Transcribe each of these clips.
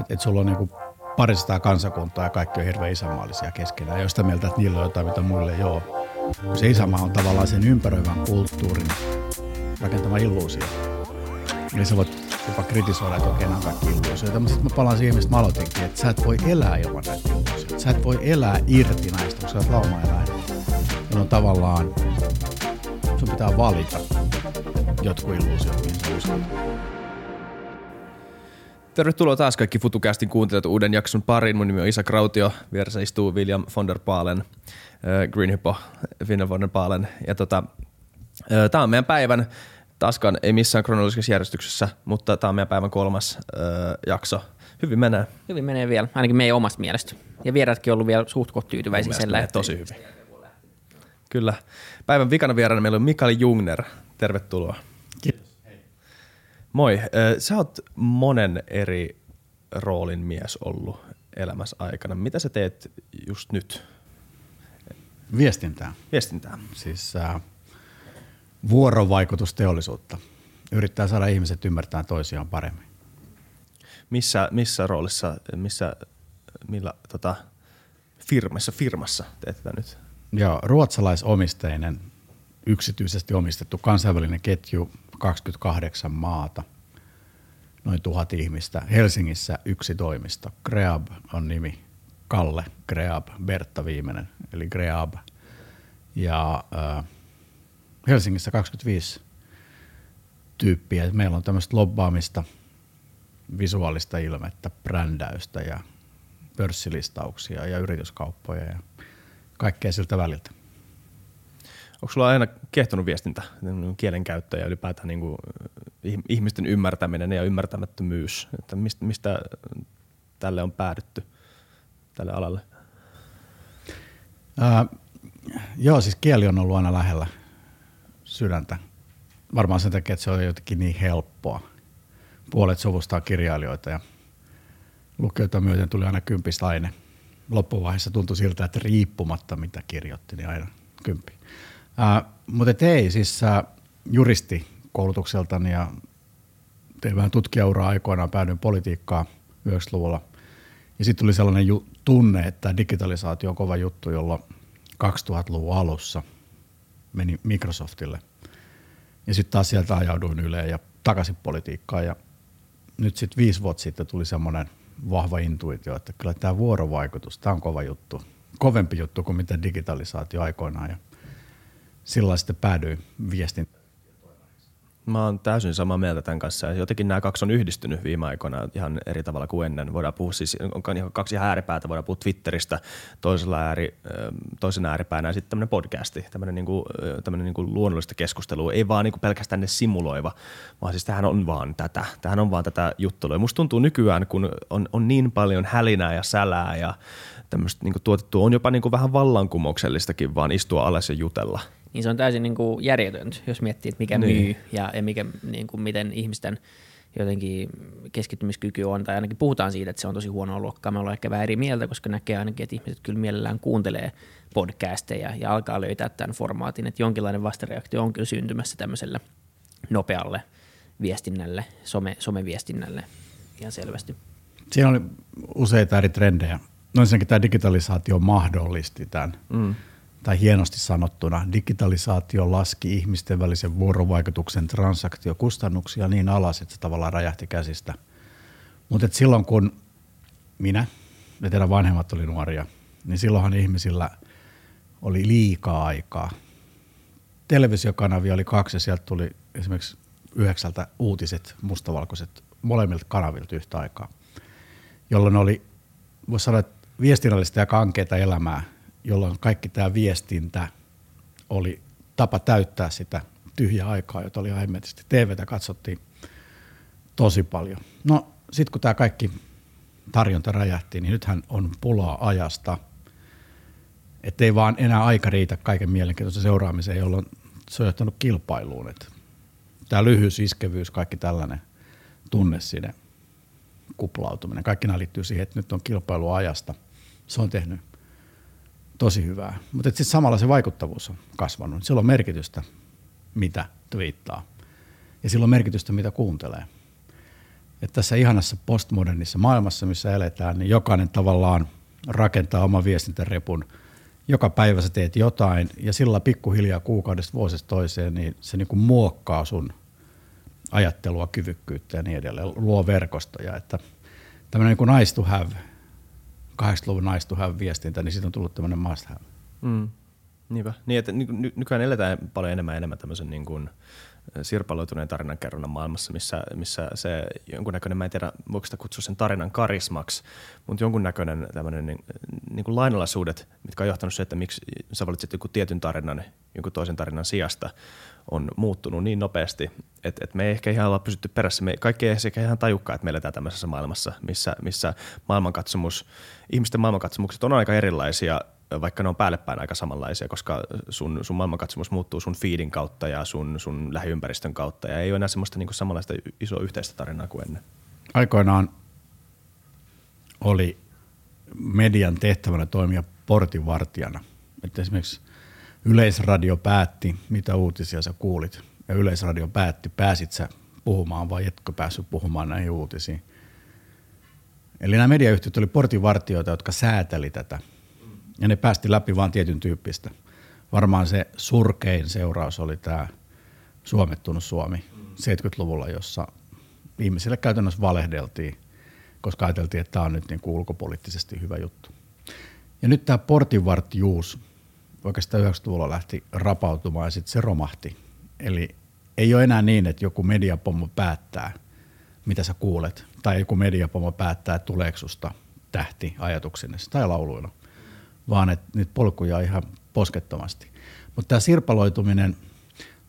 Että et sulla on niinku parisataa kansakuntaa ja kaikki on hirveän isänmaallisia keskenään. Ja sitä mieltä, että niillä on jotain, mitä muille ei ole. Se isänmaa on tavallaan sen ympäröivän kulttuurin rakentama illuusio. Eli sä voit jopa kritisoida, että okei, nämä kaikki illuusioita. Mutta sitten mä palaan siihen, mistä mä aloitinkin, että sä et voi elää ilman näitä illuusioita. Sä et voi elää irti näistä, koska sä oot laumaeläin. on tavallaan, sun pitää valita jotkut illuusiot, mihin sä uskot. Tervetuloa taas kaikki FutuCastin kuuntelijat uuden jakson pariin. Mun nimi on Isa Krautio, vieressä istuu William von der Paalen, äh, Green Hippo, Finna von der Paalen. Ja tota, äh, tämä on meidän päivän, taaskaan ei missään kronologisessa järjestyksessä, mutta tämä on meidän päivän kolmas äh, jakso. Hyvin menee. Hyvin menee vielä, ainakin meidän omasta mielestä. Ja vieraatkin on ollut vielä suht tyytyväisiä sen lähtöön. Tosi hyvin. Kyllä. Päivän vikana vieraana meillä on Mikael Jungner. Tervetuloa. Moi. Sä oot monen eri roolin mies ollut elämässä aikana. Mitä sä teet just nyt? Viestintää. Viestintää. Siis äh, vuorovaikutusteollisuutta. Yrittää saada ihmiset ymmärtämään toisiaan paremmin. Missä, missä roolissa, missä, millä tota, firmassa, firmassa teet tätä nyt? Joo, ruotsalaisomisteinen, yksityisesti omistettu kansainvälinen ketju 28 maata, noin tuhat ihmistä. Helsingissä yksi toimisto. Greab on nimi. Kalle Greab, Bertta viimeinen, eli Greab. Ja äh, Helsingissä 25 tyyppiä. Meillä on tämmöistä lobbaamista, visuaalista ilmettä, brändäystä ja pörssilistauksia ja yrityskauppoja ja kaikkea siltä väliltä. Onko sulla aina kiehtonut viestintä, kielenkäyttö ja ylipäätään niin kuin ihmisten ymmärtäminen ja ymmärtämättömyys? Että mistä, mistä tälle on päädytty, tälle alalle? Ää, joo, siis kieli on ollut aina lähellä sydäntä. Varmaan sen takia, että se on jotenkin niin helppoa. Puolet suvusta on kirjailijoita ja lukijoita myöten tuli aina kympislaine. Loppuvaiheessa tuntui siltä, että riippumatta mitä kirjoitti, niin aina kymppi. Äh, mutta ei, siis äh, juristi koulutukseltani ja tein vähän tutkijauraa aikoinaan, päädyin politiikkaan 90-luvulla. Ja sitten tuli sellainen ju- tunne, että digitalisaatio on kova juttu, jolloin 2000-luvun alussa meni Microsoftille. Ja sitten taas sieltä ajauduin Yleen ja takaisin politiikkaan. Ja nyt sitten viisi vuotta sitten tuli semmoinen vahva intuitio, että kyllä tämä vuorovaikutus, tämä on kova juttu. Kovempi juttu kuin mitä digitalisaatio aikoinaan. Ja sillä sitten päädyin viestin. Mä oon täysin samaa mieltä tämän kanssa. Ja jotenkin nämä kaksi on yhdistynyt viime aikoina ihan eri tavalla kuin ennen. Voidaan puhua siis, on kaksi ääripäätä. Voidaan puhua Twitteristä toisella ääri, toisen ääripäänä ja sitten tämmöinen podcasti, tämmöinen, niinku, tämmöinen niinku luonnollista keskustelua. Ei vaan niinku pelkästään ne simuloiva, vaan siis tähän on vaan tätä. Tähän on vaan tätä juttelua. Musta tuntuu nykyään, kun on, on niin paljon hälinää ja sälää ja tämmöistä niinku tuotettua, on jopa niinku vähän vallankumouksellistakin vaan istua alas ja jutella – niin se on täysin niin kuin järjetöntä, jos miettii, että mikä niin. myy ja, ja mikä, niin kuin miten ihmisten jotenkin keskittymiskyky on, tai ainakin puhutaan siitä, että se on tosi huonoa luokkaa. Me ollaan ehkä vähän eri mieltä, koska näkee ainakin, että ihmiset kyllä mielellään kuuntelee podcasteja ja alkaa löytää tämän formaatin, että jonkinlainen vastareaktio on kyllä syntymässä tämmöiselle nopealle viestinnälle, some, someviestinnälle ihan selvästi. Siinä oli useita eri trendejä. No ensinnäkin tämä digitalisaatio mahdollisti tämän. Mm tai hienosti sanottuna, digitalisaatio laski ihmisten välisen vuorovaikutuksen transaktiokustannuksia niin alas, että se tavallaan räjähti käsistä. Mutta silloin kun minä ja teidän vanhemmat oli nuoria, niin silloinhan ihmisillä oli liikaa aikaa. Televisiokanavia oli kaksi ja sieltä tuli esimerkiksi yhdeksältä uutiset, mustavalkoiset, molemmilta kanavilta yhtä aikaa, jolloin oli, voisi sanoa, että viestinnällistä ja kankeita elämää – jolloin kaikki tämä viestintä oli tapa täyttää sitä tyhjää aikaa, jota oli aiemmetisti. TVtä katsottiin tosi paljon. No sitten kun tämä kaikki tarjonta räjähti, niin nythän on pulaa ajasta. Että ei vaan enää aika riitä kaiken mielenkiintoisen seuraamiseen, jolloin se on johtanut kilpailuun. Tämä lyhyys, iskevyys, kaikki tällainen tunne sinne kuplautuminen. Kaikki nämä liittyy siihen, että nyt on kilpailuajasta. Se on tehnyt tosi hyvää. Mutta sitten samalla se vaikuttavuus on kasvanut. Sillä on merkitystä, mitä twiittaa. Ja sillä on merkitystä, mitä kuuntelee. että tässä ihanassa postmodernissa maailmassa, missä eletään, niin jokainen tavallaan rakentaa oma viestintärepun. Joka päivä sä teet jotain ja sillä pikkuhiljaa kuukaudesta vuosesta toiseen, niin se niin kuin muokkaa sun ajattelua, kyvykkyyttä ja niin edelleen, luo verkostoja. Että tämmöinen niin kuin nice to have, 80-luvun nice to have viestintä, niin siitä on tullut tämmöinen must have. Mm. Niinpä. Niin, että ny- nykyään eletään paljon enemmän enemmän tämmöisen niin kuin sirpaloituneen tarinankerronnan maailmassa, missä, missä se jonkunnäköinen, mä en tiedä voiko sitä kutsua sen tarinan karismaksi, mutta jonkunnäköinen tämmöinen niin, niin kuin lainalaisuudet, mitkä on johtanut se, että miksi sä valitset joku tietyn tarinan jonkun toisen tarinan sijasta, on muuttunut niin nopeasti, että, että me ei ehkä ihan olla pysytty perässä. Me kaikki ei ehkä ihan tajukkaa, että me eletään tämmöisessä maailmassa, missä, missä maailmankatsomus, ihmisten maailmankatsomukset on aika erilaisia – vaikka ne on päälle päin aika samanlaisia, koska sun, sun maailmankatsomus muuttuu sun feedin kautta ja sun, sun lähiympäristön kautta ja ei ole enää semmoista niin samanlaista isoa yhteistä tarinaa kuin ennen. Aikoinaan oli median tehtävänä toimia portinvartijana. Että esimerkiksi Yleisradio päätti, mitä uutisia sä kuulit. Ja Yleisradio päätti, pääsit sä puhumaan vai etkö päässyt puhumaan näihin uutisiin. Eli nämä mediayhtiöt oli portinvartijoita, jotka sääteli tätä – ja ne päästi läpi vain tietyn tyyppistä. Varmaan se surkein seuraus oli tämä suomettunut Suomi 70-luvulla, jossa ihmisille käytännössä valehdeltiin, koska ajateltiin, että tämä on nyt niin kuin ulkopoliittisesti hyvä juttu. Ja nyt tämä portinvartijuus oikeastaan 90-luvulla lähti rapautumaan ja sitten se romahti. Eli ei ole enää niin, että joku mediapomo päättää, mitä sä kuulet, tai joku mediapomo päättää, tuleeko susta tähti ajatuksenne tai lauluilla vaan että nyt polkuja ihan poskettomasti. Mutta tämä sirpaloituminen,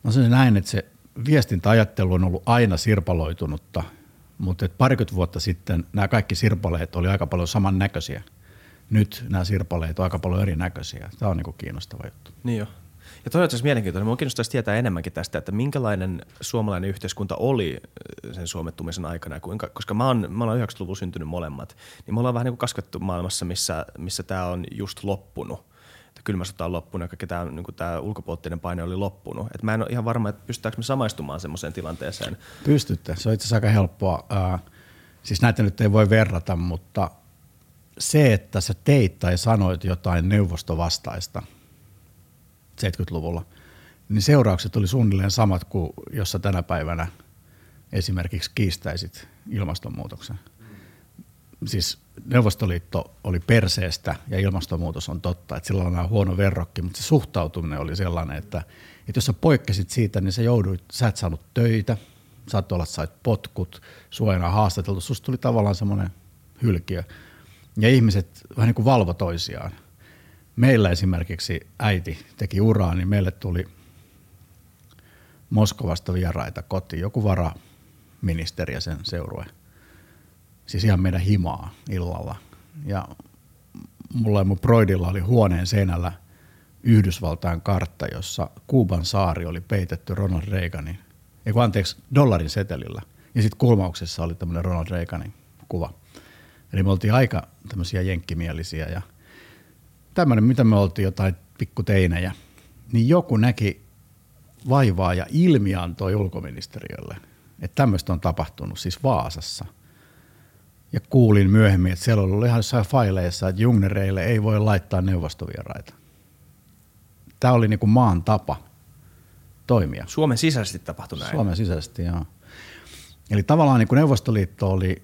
mä sanoisin näin, että se viestintäajattelu on ollut aina sirpaloitunutta, mutta parikymmentä vuotta sitten nämä kaikki sirpaleet oli aika paljon samannäköisiä. Nyt nämä sirpaleet on aika paljon erinäköisiä. Tämä on niinku kiinnostava juttu. Niin jo. Ja toi on mielenkiintoinen. Minua kiinnostaisi tietää enemmänkin tästä, että minkälainen suomalainen yhteiskunta oli äh, sen suomettumisen aikana. Kuinka, koska mä oon, mä oon 90-luvulla syntynyt molemmat, niin me ollaan vähän niin kuin kasvettu maailmassa, missä, missä tämä on just loppunut. Kylmä sota on loppunut ja kaikki tämä, niin tämä ulkopuolinen paine oli loppunut. Et mä en ole ihan varma, että pystytäänkö me samaistumaan semmoiseen tilanteeseen. Pystytte. Se on itse asiassa aika helppoa. Äh, siis näitä nyt ei voi verrata, mutta se, että sä teit tai sanoit jotain neuvostovastaista – 70-luvulla, niin seuraukset oli suunnilleen samat kuin jossa tänä päivänä esimerkiksi kiistäisit ilmastonmuutoksen. Siis Neuvostoliitto oli perseestä ja ilmastonmuutos on totta, että sillä on huono verrokki, mutta se suhtautuminen oli sellainen, että, että jos sä poikkesit siitä, niin sä jouduit, sä et saanut töitä, saattoi olla, sait potkut, suojana haastateltu, susta tuli tavallaan semmoinen hylkiö. Ja ihmiset vähän niin kuin valvo toisiaan meillä esimerkiksi äiti teki uraa, niin meille tuli Moskovasta vieraita kotiin, joku varaministeri ja sen seurue. Siis ihan meidän himaa illalla. Ja mulla ja mun broidilla oli huoneen seinällä Yhdysvaltain kartta, jossa Kuuban saari oli peitetty Ronald Reaganin, ei anteeksi, dollarin setelillä. Ja sitten kulmauksessa oli tämmöinen Ronald Reaganin kuva. Eli me oltiin aika tämmöisiä jenkkimielisiä ja – tämmöinen, mitä me oltiin jotain pikkuteinejä, niin joku näki vaivaa ja ilmiantoi ulkoministeriölle, että tämmöistä on tapahtunut siis Vaasassa. Ja kuulin myöhemmin, että siellä oli ihan jossain faileissa, että jungnereille ei voi laittaa neuvostovieraita. Tämä oli niin kuin maan tapa toimia. Suomen sisäisesti tapahtui näin. Suomen sisäisesti, joo. Eli tavallaan niin kuin Neuvostoliitto oli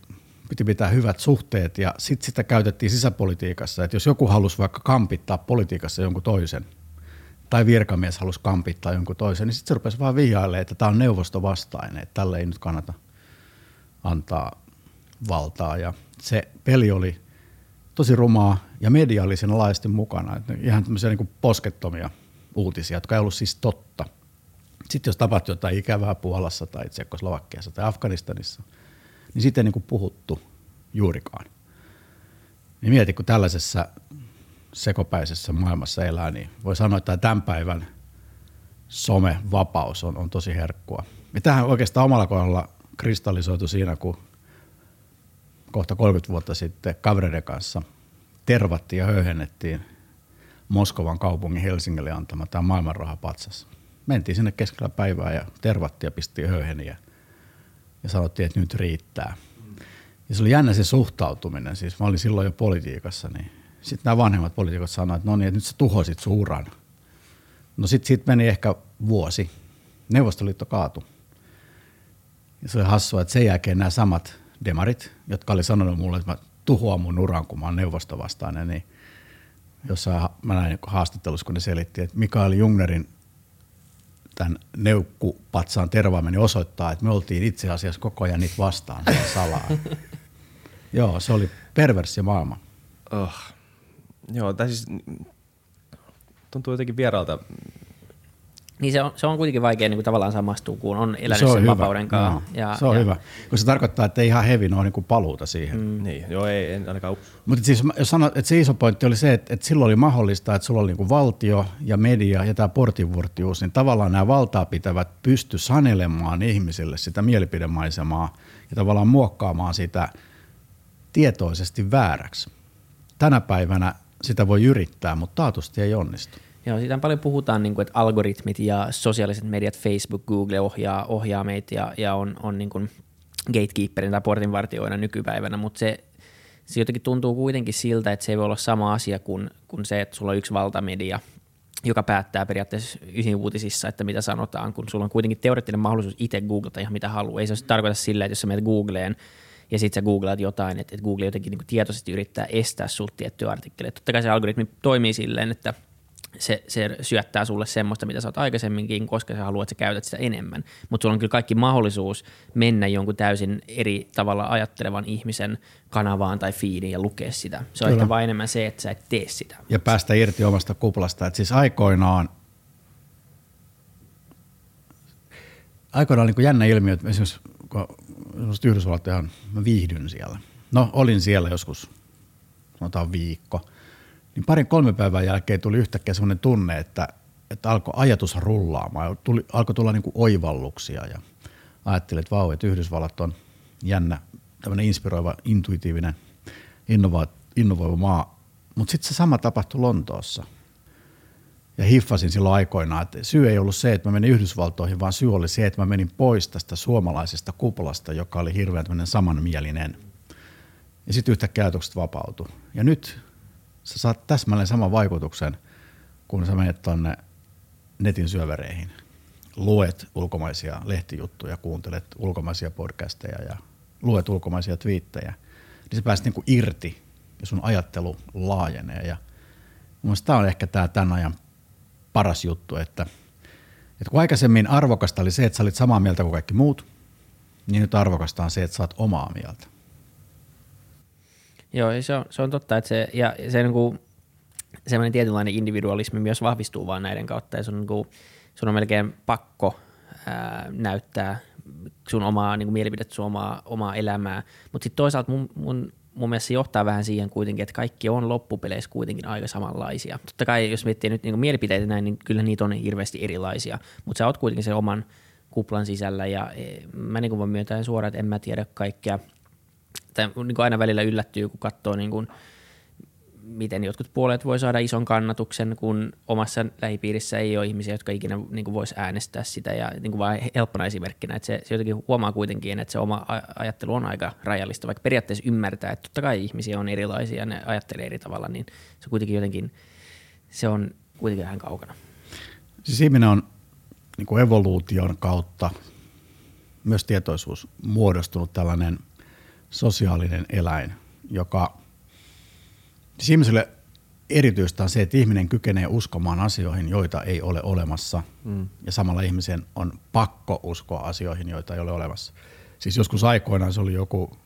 piti pitää hyvät suhteet ja sitten sitä käytettiin sisäpolitiikassa, että jos joku halusi vaikka kampittaa politiikassa jonkun toisen, tai virkamies halusi kampittaa jonkun toisen, niin sitten se rupesi vaan vihjailemaan, että tämä on neuvostovastainen, että tälle ei nyt kannata antaa valtaa. Ja se peli oli tosi rumaa ja media oli siinä laajasti mukana. Että ihan tämmöisiä niin poskettomia uutisia, jotka ei ollut siis totta. Sitten jos tapahtui jotain ikävää Puolassa tai Tsekkoslovakiassa tai Afganistanissa – niin sitten ei niin puhuttu juurikaan. Niin mieti, kun tällaisessa sekopäisessä maailmassa elää, niin voi sanoa, että tämän päivän somevapaus on, on tosi herkkua. Ja tähän oikeastaan omalla kohdalla kristallisoitu siinä, kun kohta 30 vuotta sitten kavereiden kanssa tervattiin ja höyhennettiin Moskovan kaupungin Helsingille antama tämä maailmanrahapatsas. Mentiin sinne keskellä päivää ja tervattiin ja pistiin höyheniä – ja sanottiin, että nyt riittää. Ja se oli jännä se suhtautuminen. Siis mä olin silloin jo politiikassa, niin sitten nämä vanhemmat poliitikot sanoivat, että no niin, että nyt sä tuhosit sun uran. No sitten sit meni ehkä vuosi. Neuvostoliitto kaatui. Ja se oli hassua, että sen jälkeen nämä samat demarit, jotka oli sanonut mulle, että mä tuhoan mun uran, kun mä oon neuvostovastainen, niin jossain mä näin haastattelussa, kun ne selitti, että Mikael Jungnerin tämän neukkupatsaan tervaaminen osoittaa, että me oltiin itse asiassa koko ajan niitä vastaan salaa. Joo, se oli perversi maailma. Oh. Joo, tai siis tuntuu jotenkin vieraalta niin se on, se on kuitenkin vaikea niin kuin tavallaan samastua, kun on elänyt sen hyvä. vapauden kanssa. No, ja, se on ja, hyvä, koska se tarkoittaa, että ei ihan hevi ole niin paluuta siihen. Mm. Niin, joo, ei, en ainakaan. Mutta siis jos sanot, että se iso pointti oli se, että, että silloin oli mahdollista, että sulla oli niin valtio ja media ja tämä portinvuortijuus, niin tavallaan nämä valtaa pitävät pysty sanelemaan ihmisille sitä mielipidemaisemaa ja tavallaan muokkaamaan sitä tietoisesti vääräksi. Tänä päivänä sitä voi yrittää, mutta taatusti ei onnistu. Joo, siitä paljon puhutaan, niin kuin, että algoritmit ja sosiaaliset mediat, Facebook, Google ohjaa, ohjaa meitä ja, ja on, on niin kuin gatekeeperin tai portinvartioina nykypäivänä, mutta se, se jotenkin tuntuu kuitenkin siltä, että se ei voi olla sama asia kuin, kuin se, että sulla on yksi valtamedia, joka päättää periaatteessa ysin uutisissa, että mitä sanotaan, kun sulla on kuitenkin teoreettinen mahdollisuus itse googlata ihan mitä haluaa. Ei se tarkoita sillä, että jos sä menet Googleen ja sitten sä googlaat jotain, että, Google jotenkin niin tietoisesti yrittää estää sulta tiettyä artikkeleja. Totta kai se algoritmi toimii silleen, että – se, se syöttää sulle semmoista, mitä sä oot aikaisemminkin, koska sä haluat, että sä käytät sitä enemmän. Mutta sulla on kyllä kaikki mahdollisuus mennä jonkun täysin eri tavalla ajattelevan ihmisen kanavaan tai feediin ja lukea sitä. Se on kyllä. ehkä vain enemmän se, että sä et tee sitä. Ja päästä irti omasta kuplasta. Et siis aikoinaan, aikoinaan niin jännä ilmiö, että esimerkiksi kun Yhdysvallat ihan, mä viihdyn siellä. No olin siellä joskus, sanotaan viikko – niin parin kolme päivän jälkeen tuli yhtäkkiä sellainen tunne, että, että alkoi ajatus rullaamaan. Tuli, alkoi tulla niin kuin oivalluksia ja ajattelin, että vau, että Yhdysvallat on jännä, tämmöinen inspiroiva, intuitiivinen, innova, innovoiva maa. Mutta sitten se sama tapahtui Lontoossa. Ja hiffasin silloin aikoinaan, että syy ei ollut se, että mä menin Yhdysvaltoihin, vaan syy oli se, että mä menin pois tästä suomalaisesta kuplasta, joka oli hirveän samanmielinen. Ja sitten yhtäkkiä ajatukset vapautui. Ja nyt sä saat täsmälleen saman vaikutuksen, kun sä menet tonne netin syövereihin. Luet ulkomaisia lehtijuttuja, kuuntelet ulkomaisia podcasteja ja luet ulkomaisia twiittejä. Niin sä pääset niinku irti ja sun ajattelu laajenee. Ja mun tämä on ehkä tämä tämän ajan paras juttu, että, että kun aikaisemmin arvokasta oli se, että sä olit samaa mieltä kuin kaikki muut, niin nyt arvokasta on se, että sä oot omaa mieltä. Joo, se on, se on totta, että se, ja se niin kuin, semmoinen tietynlainen individualismi myös vahvistuu vaan näiden kautta, ja sun, niin kuin, sun on melkein pakko ää, näyttää sun omaa niin mielipidettä, sun omaa, omaa elämää, mutta sitten toisaalta mun, mun, mun mielestä se johtaa vähän siihen kuitenkin, että kaikki on loppupeleissä kuitenkin aika samanlaisia. Totta kai jos miettii nyt niin mielipiteitä näin, niin kyllä niitä on hirveästi erilaisia, mutta sä oot kuitenkin sen oman kuplan sisällä, ja e, mä niin kuin voin myöntää suoraan, että en mä tiedä kaikkea että niin kuin aina välillä yllättyy, kun katsoo niin kuin, miten jotkut puolet voi saada ison kannatuksen, kun omassa lähipiirissä ei ole ihmisiä, jotka ikinä niin kuin voisi äänestää sitä. Ja niin kuin vain helppona esimerkkinä, että se, se jotenkin huomaa kuitenkin, että se oma ajattelu on aika rajallista, vaikka periaatteessa ymmärtää, että totta kai ihmisiä on erilaisia ja ne ajattelee eri tavalla, niin se kuitenkin jotenkin, se on kuitenkin vähän kaukana. Siis ihminen on niin kuin evoluution kautta myös tietoisuus muodostunut tällainen – sosiaalinen eläin, joka siis ihmiselle erityistä on se, että ihminen kykenee uskomaan asioihin, joita ei ole olemassa. Mm. Ja samalla ihmisen on pakko uskoa asioihin, joita ei ole olemassa. Siis joskus aikoinaan se oli joku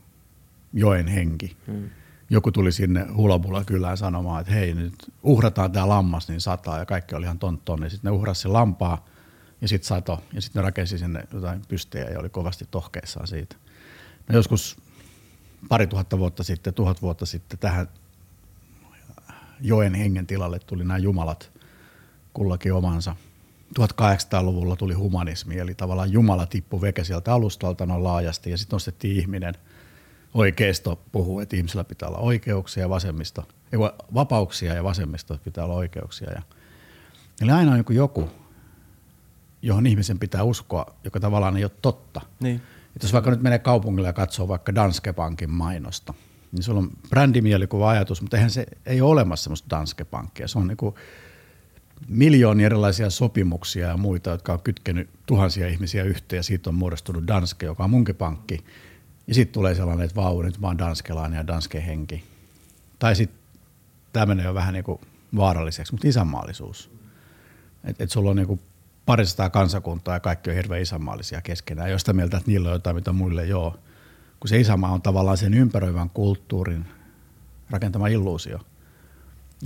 joen henki. Mm. Joku tuli sinne Hulabula kylään sanomaan, että hei nyt uhrataan tämä lammas, niin sataa ja kaikki oli ihan tontton. Ja sitten ne uhrasi lampaa ja sitten sato ja sitten ne rakensi sinne jotain pystejä ja oli kovasti tohkeissaan siitä. No joskus pari tuhatta vuotta sitten, tuhat vuotta sitten tähän joen hengen tilalle tuli nämä jumalat kullakin omansa. 1800-luvulla tuli humanismi, eli tavallaan Jumala tippui veke sieltä alustalta noin laajasti, ja sitten nostettiin ihminen. Oikeisto puhuu, että ihmisillä pitää olla oikeuksia ja vasemmista, ei, vapauksia ja vasemmista pitää olla oikeuksia. Ja, eli aina on joku, joku, johon ihmisen pitää uskoa, joka tavallaan ei ole totta. Niin. Että jos vaikka nyt menee kaupungille ja katsoo vaikka Danske Bankin mainosta, niin sulla on brändimielikuva ajatus, mutta eihän se ei ole olemassa semmoista Danske Bankia. Se on niin miljoonia erilaisia sopimuksia ja muita, jotka on kytkenyt tuhansia ihmisiä yhteen ja siitä on muodostunut Danske, joka on munkin pankki. Ja sitten tulee sellainen, että vau, nyt oon danskelainen ja Danske henki. Tai sitten tämä menee jo vähän niin kuin vaaralliseksi, mutta isänmaallisuus. Että et sulla on kuin parisataa kansakuntaa ja kaikki on hirveän isänmaallisia keskenään. Josta mieltä, että niillä on jotain, mitä muille ole. Kun se isänmaa on tavallaan sen ympäröivän kulttuurin rakentama illuusio.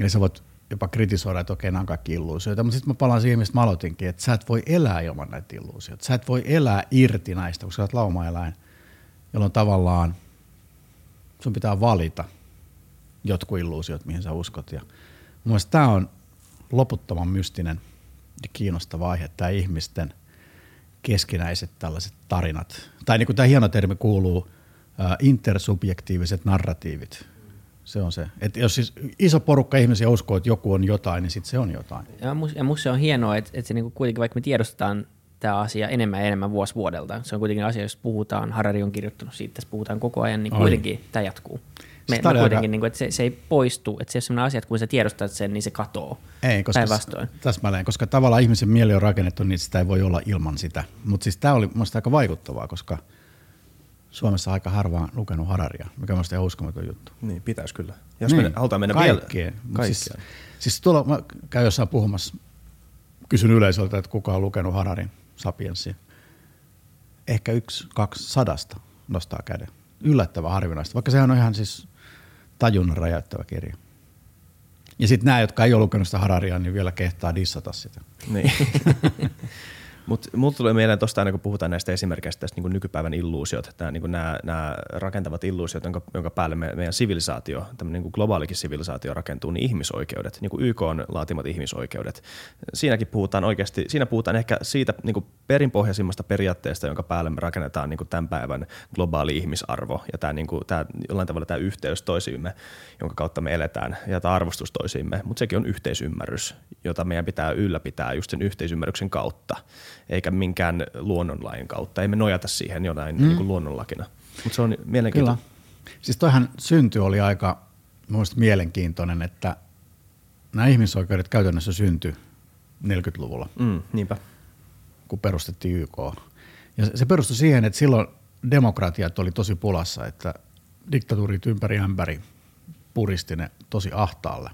Eli sä voit jopa kritisoida, että okei, nämä on kaikki illuusioita, mutta sitten mä palaan siihen, mistä mä aloitinkin, että sä et voi elää ilman näitä illuusioita. Sä et voi elää irti näistä, koska sä oot laumaeläin, jolloin tavallaan sun pitää valita jotkut illuusiot, mihin sä uskot. Ja mun mielestä tämä on loputtoman mystinen kiinnostava aihe, tämä ihmisten keskinäiset tällaiset tarinat. Tai niin kuin tämä hieno termi kuuluu, intersubjektiiviset narratiivit se on se. Et jos siis iso porukka ihmisiä uskoo, että joku on jotain, niin sitten se on jotain. Ja musta, ja musta se on hienoa, että, että se niinku kuitenkin, vaikka me tiedostetaan tämä asia enemmän ja enemmän vuosi vuodelta, se on kuitenkin asia, jos puhutaan, Harari on kirjoittanut siitä, tässä puhutaan koko ajan, niin kuitenkin tämä jatkuu. Me, me kuitenkin, aika... niin kuin, että se, se, ei poistu, että se on sellainen asia, että kun sä tiedostat sen, niin se katoo. Ei, koska päinvastoin. Täsmälleen, koska tavallaan ihmisen mieli on rakennettu, niin sitä ei voi olla ilman sitä. Mutta siis tämä oli minusta aika vaikuttavaa, koska – Suomessa aika harvaan lukenut Hararia, mikä on ihan uskomaton juttu. Niin, pitäisi kyllä. Jos niin, me halutaan mennä kaikkeen. vielä. Siis, siis tuolla mä käyn jossain puhumassa, kysyn yleisöltä, että kuka on lukenut Hararin Sapiensia. Ehkä yksi, kaksi sadasta nostaa käden. Yllättävän harvinaista, vaikka sehän on ihan siis tajunnan räjäyttävä kirja. Ja sitten nämä, jotka ei ole lukenut sitä Hararia, niin vielä kehtaa dissata sitä. Niin. Mutta mulla tulee mieleen tuosta aina, kun puhutaan näistä esimerkkeistä, tästä niin nykypäivän illuusiot, nämä, niin nämä, rakentavat illuusiot, jonka, jonka päälle me, meidän sivilisaatio, tämmöinen niin globaalikin sivilisaatio rakentuu, niin ihmisoikeudet, niin kuin YK on laatimat ihmisoikeudet. Siinäkin puhutaan oikeasti, siinä puhutaan ehkä siitä niin perinpohjaisimmasta periaatteesta, jonka päälle me rakennetaan niin tämän päivän globaali ihmisarvo. Ja tämä, niin kuin, tämä, jollain tavalla tämä yhteys toisiimme, jonka kautta me eletään ja tämä arvostus toisiimme, mutta sekin on yhteisymmärrys, jota meidän pitää ylläpitää just sen yhteisymmärryksen kautta eikä minkään luonnonlain kautta. Ei me nojata siihen jonain mm. niin kuin luonnonlakina. Mutta se on mielenkiintoinen. Kyllä. Siis toihan synty oli aika muista mielenkiintoinen, että nämä ihmisoikeudet käytännössä syntyi 40-luvulla. Mm, niinpä. Kun perustettiin YK. Ja se perustui siihen, että silloin demokratiat oli tosi pulassa, että diktatuurit ympäri ämpäri puristi ne tosi ahtaalle.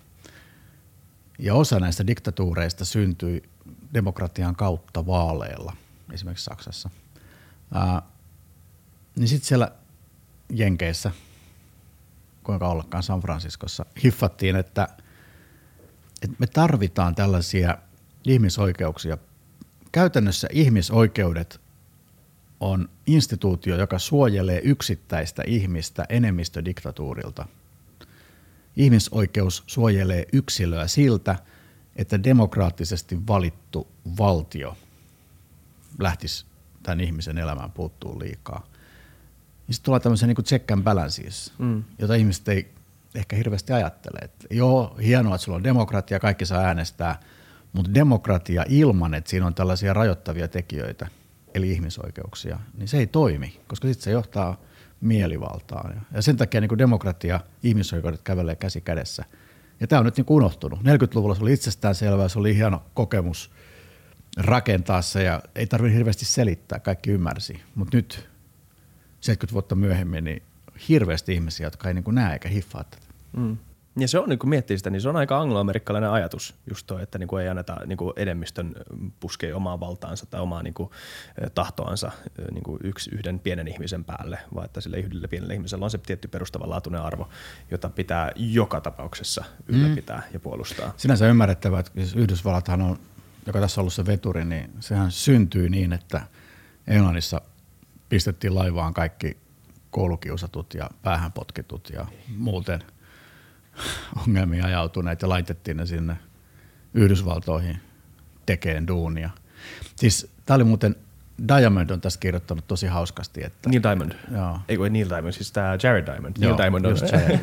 Ja osa näistä diktatuureista syntyi demokratian kautta vaaleilla, esimerkiksi Saksassa. Ää, niin sitten siellä Jenkeissä, kuinka ollakaan San Franciscossa, hiffattiin, että, että me tarvitaan tällaisia ihmisoikeuksia. Käytännössä ihmisoikeudet on instituutio, joka suojelee yksittäistä ihmistä enemmistödiktatuurilta. Ihmisoikeus suojelee yksilöä siltä, että demokraattisesti valittu valtio lähtisi tämän ihmisen elämään puuttuu liikaa. Niin sitten tulee tämmöisen niin check and balances, mm. jota ihmiset ei ehkä hirveästi ajattele. Et joo, hienoa, että sulla on demokratia, kaikki saa äänestää, mutta demokratia ilman, että siinä on tällaisia rajoittavia tekijöitä, eli ihmisoikeuksia, niin se ei toimi, koska sitten se johtaa mielivaltaan. Ja sen takia niin demokratia, ihmisoikeudet kävelee käsi kädessä – ja tämä on nyt niin kuin unohtunut. 40-luvulla se oli itsestään selvää, se oli hieno kokemus rakentaa se ja ei tarvitse hirveästi selittää, kaikki ymmärsi. Mutta nyt 70 vuotta myöhemmin niin hirveästi ihmisiä, jotka ei niin kuin näe eikä hiffaa tätä. Mm. Ja se on, niin kun miettii sitä, niin se on aika angloamerikkalainen ajatus, just toi, että niin kuin ei anneta niin kuin enemmistön puskea omaa valtaansa tai omaa niin kuin, tahtoansa niin kuin yksi, yhden pienen ihmisen päälle, vaan että sille yhdelle pienelle ihmiselle on se tietty perustavanlaatuinen arvo, jota pitää joka tapauksessa ylläpitää mm. ja puolustaa. Sinänsä ymmärrettävää, että siis Yhdysvallathan on, joka tässä on ollut se veturi, niin sehän syntyy niin, että Englannissa pistettiin laivaan kaikki koulukiusatut ja päähänpotkitut ja muuten – ongelmia ajautuneet ja laitettiin ne sinne Yhdysvaltoihin tekeen duunia. Siis tämä oli muuten, Diamond on tässä kirjoittanut tosi hauskasti. Että, Neil Diamond. Joo. Ei kun Neil Diamond, siis tämä Jared Diamond. Neil Diamond on. Jared,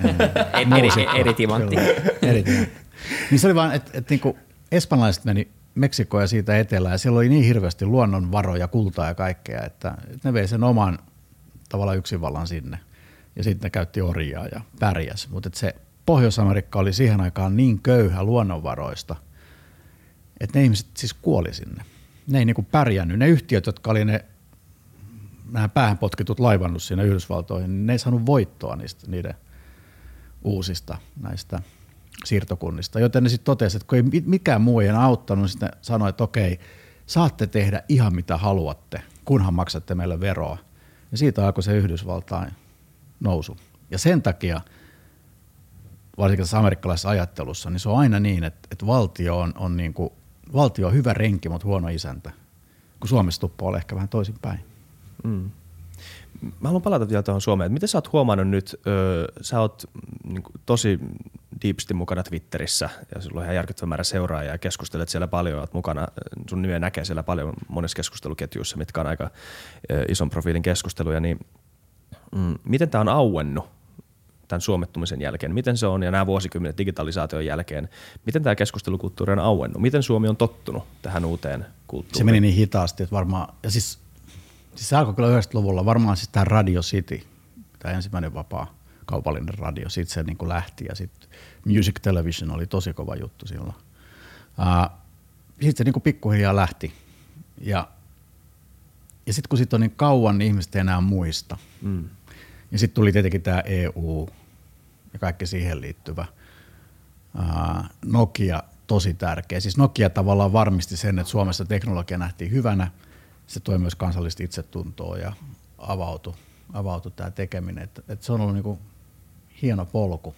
eri, eri timantti. eri timantti. Niin se oli vaan, että, että niinku espanjalaiset meni Meksikoon ja siitä etelään ja siellä oli niin hirveästi luonnonvaroja, kultaa ja kaikkea, että ne vei sen oman tavallaan yksinvallan sinne. Ja sitten ne käytti orjaa ja pärjäs. Mutta se Pohjois-Amerikka oli siihen aikaan niin köyhä luonnonvaroista, että ne ihmiset siis kuoli sinne. Ne ei niinku pärjännyt. Ne yhtiöt, jotka oli ne nämä päähän potkitut laivannut siinä Yhdysvaltoihin, niin ne ei saanut voittoa niistä, niiden uusista näistä siirtokunnista. Joten ne sitten totesivat, että kun ei mikään muu ei auttanut, niin sitten sanoi, että okei, saatte tehdä ihan mitä haluatte, kunhan maksatte meille veroa. Ja siitä alkoi se Yhdysvaltain nousu. Ja sen takia, varsinkin tässä amerikkalaisessa ajattelussa, niin se on aina niin, että, että valtio, on, on niin kuin, valtio on hyvä renki, mutta huono isäntä. Kun Suomessa tuppaa olla ehkä vähän toisinpäin. Mm. Mä haluan palata vielä tuohon Suomeen. Miten sä oot huomannut nyt, ö, sä oot niin kuin, tosi diipsti mukana Twitterissä ja sulla on ihan järkyttävä määrä seuraajia ja keskustelet siellä paljon, oot mukana, sun nimeä näkee siellä paljon monessa keskusteluketjuissa, mitkä on aika ö, ison profiilin keskusteluja, niin mm, miten tämä on auennut tämän suomettumisen jälkeen? Miten se on ja nämä vuosikymmenet digitalisaation jälkeen, miten tämä keskustelukulttuuri on auennut? Miten Suomi on tottunut tähän uuteen kulttuuriin? Se meni niin hitaasti, että varmaan, ja siis Siis se alkoi kyllä 90-luvulla, varmaan siis tämä Radio City, tämä ensimmäinen vapaa kaupallinen radio, siitä se niin kuin lähti ja sitten Music Television oli tosi kova juttu silloin. Sitten se niin kuin pikkuhiljaa lähti ja, ja sitten kun siitä on niin kauan, niin ihmiset ei enää muista. Mm. Ja sitten tuli tietenkin tämä EU ja kaikki siihen liittyvä. Nokia tosi tärkeä. Siis Nokia tavallaan varmisti sen, että Suomessa teknologia nähtiin hyvänä – se toi myös kansallista itsetuntoa ja avautui, avautui tämä tekeminen. Et, et se on ollut niinku hieno polku.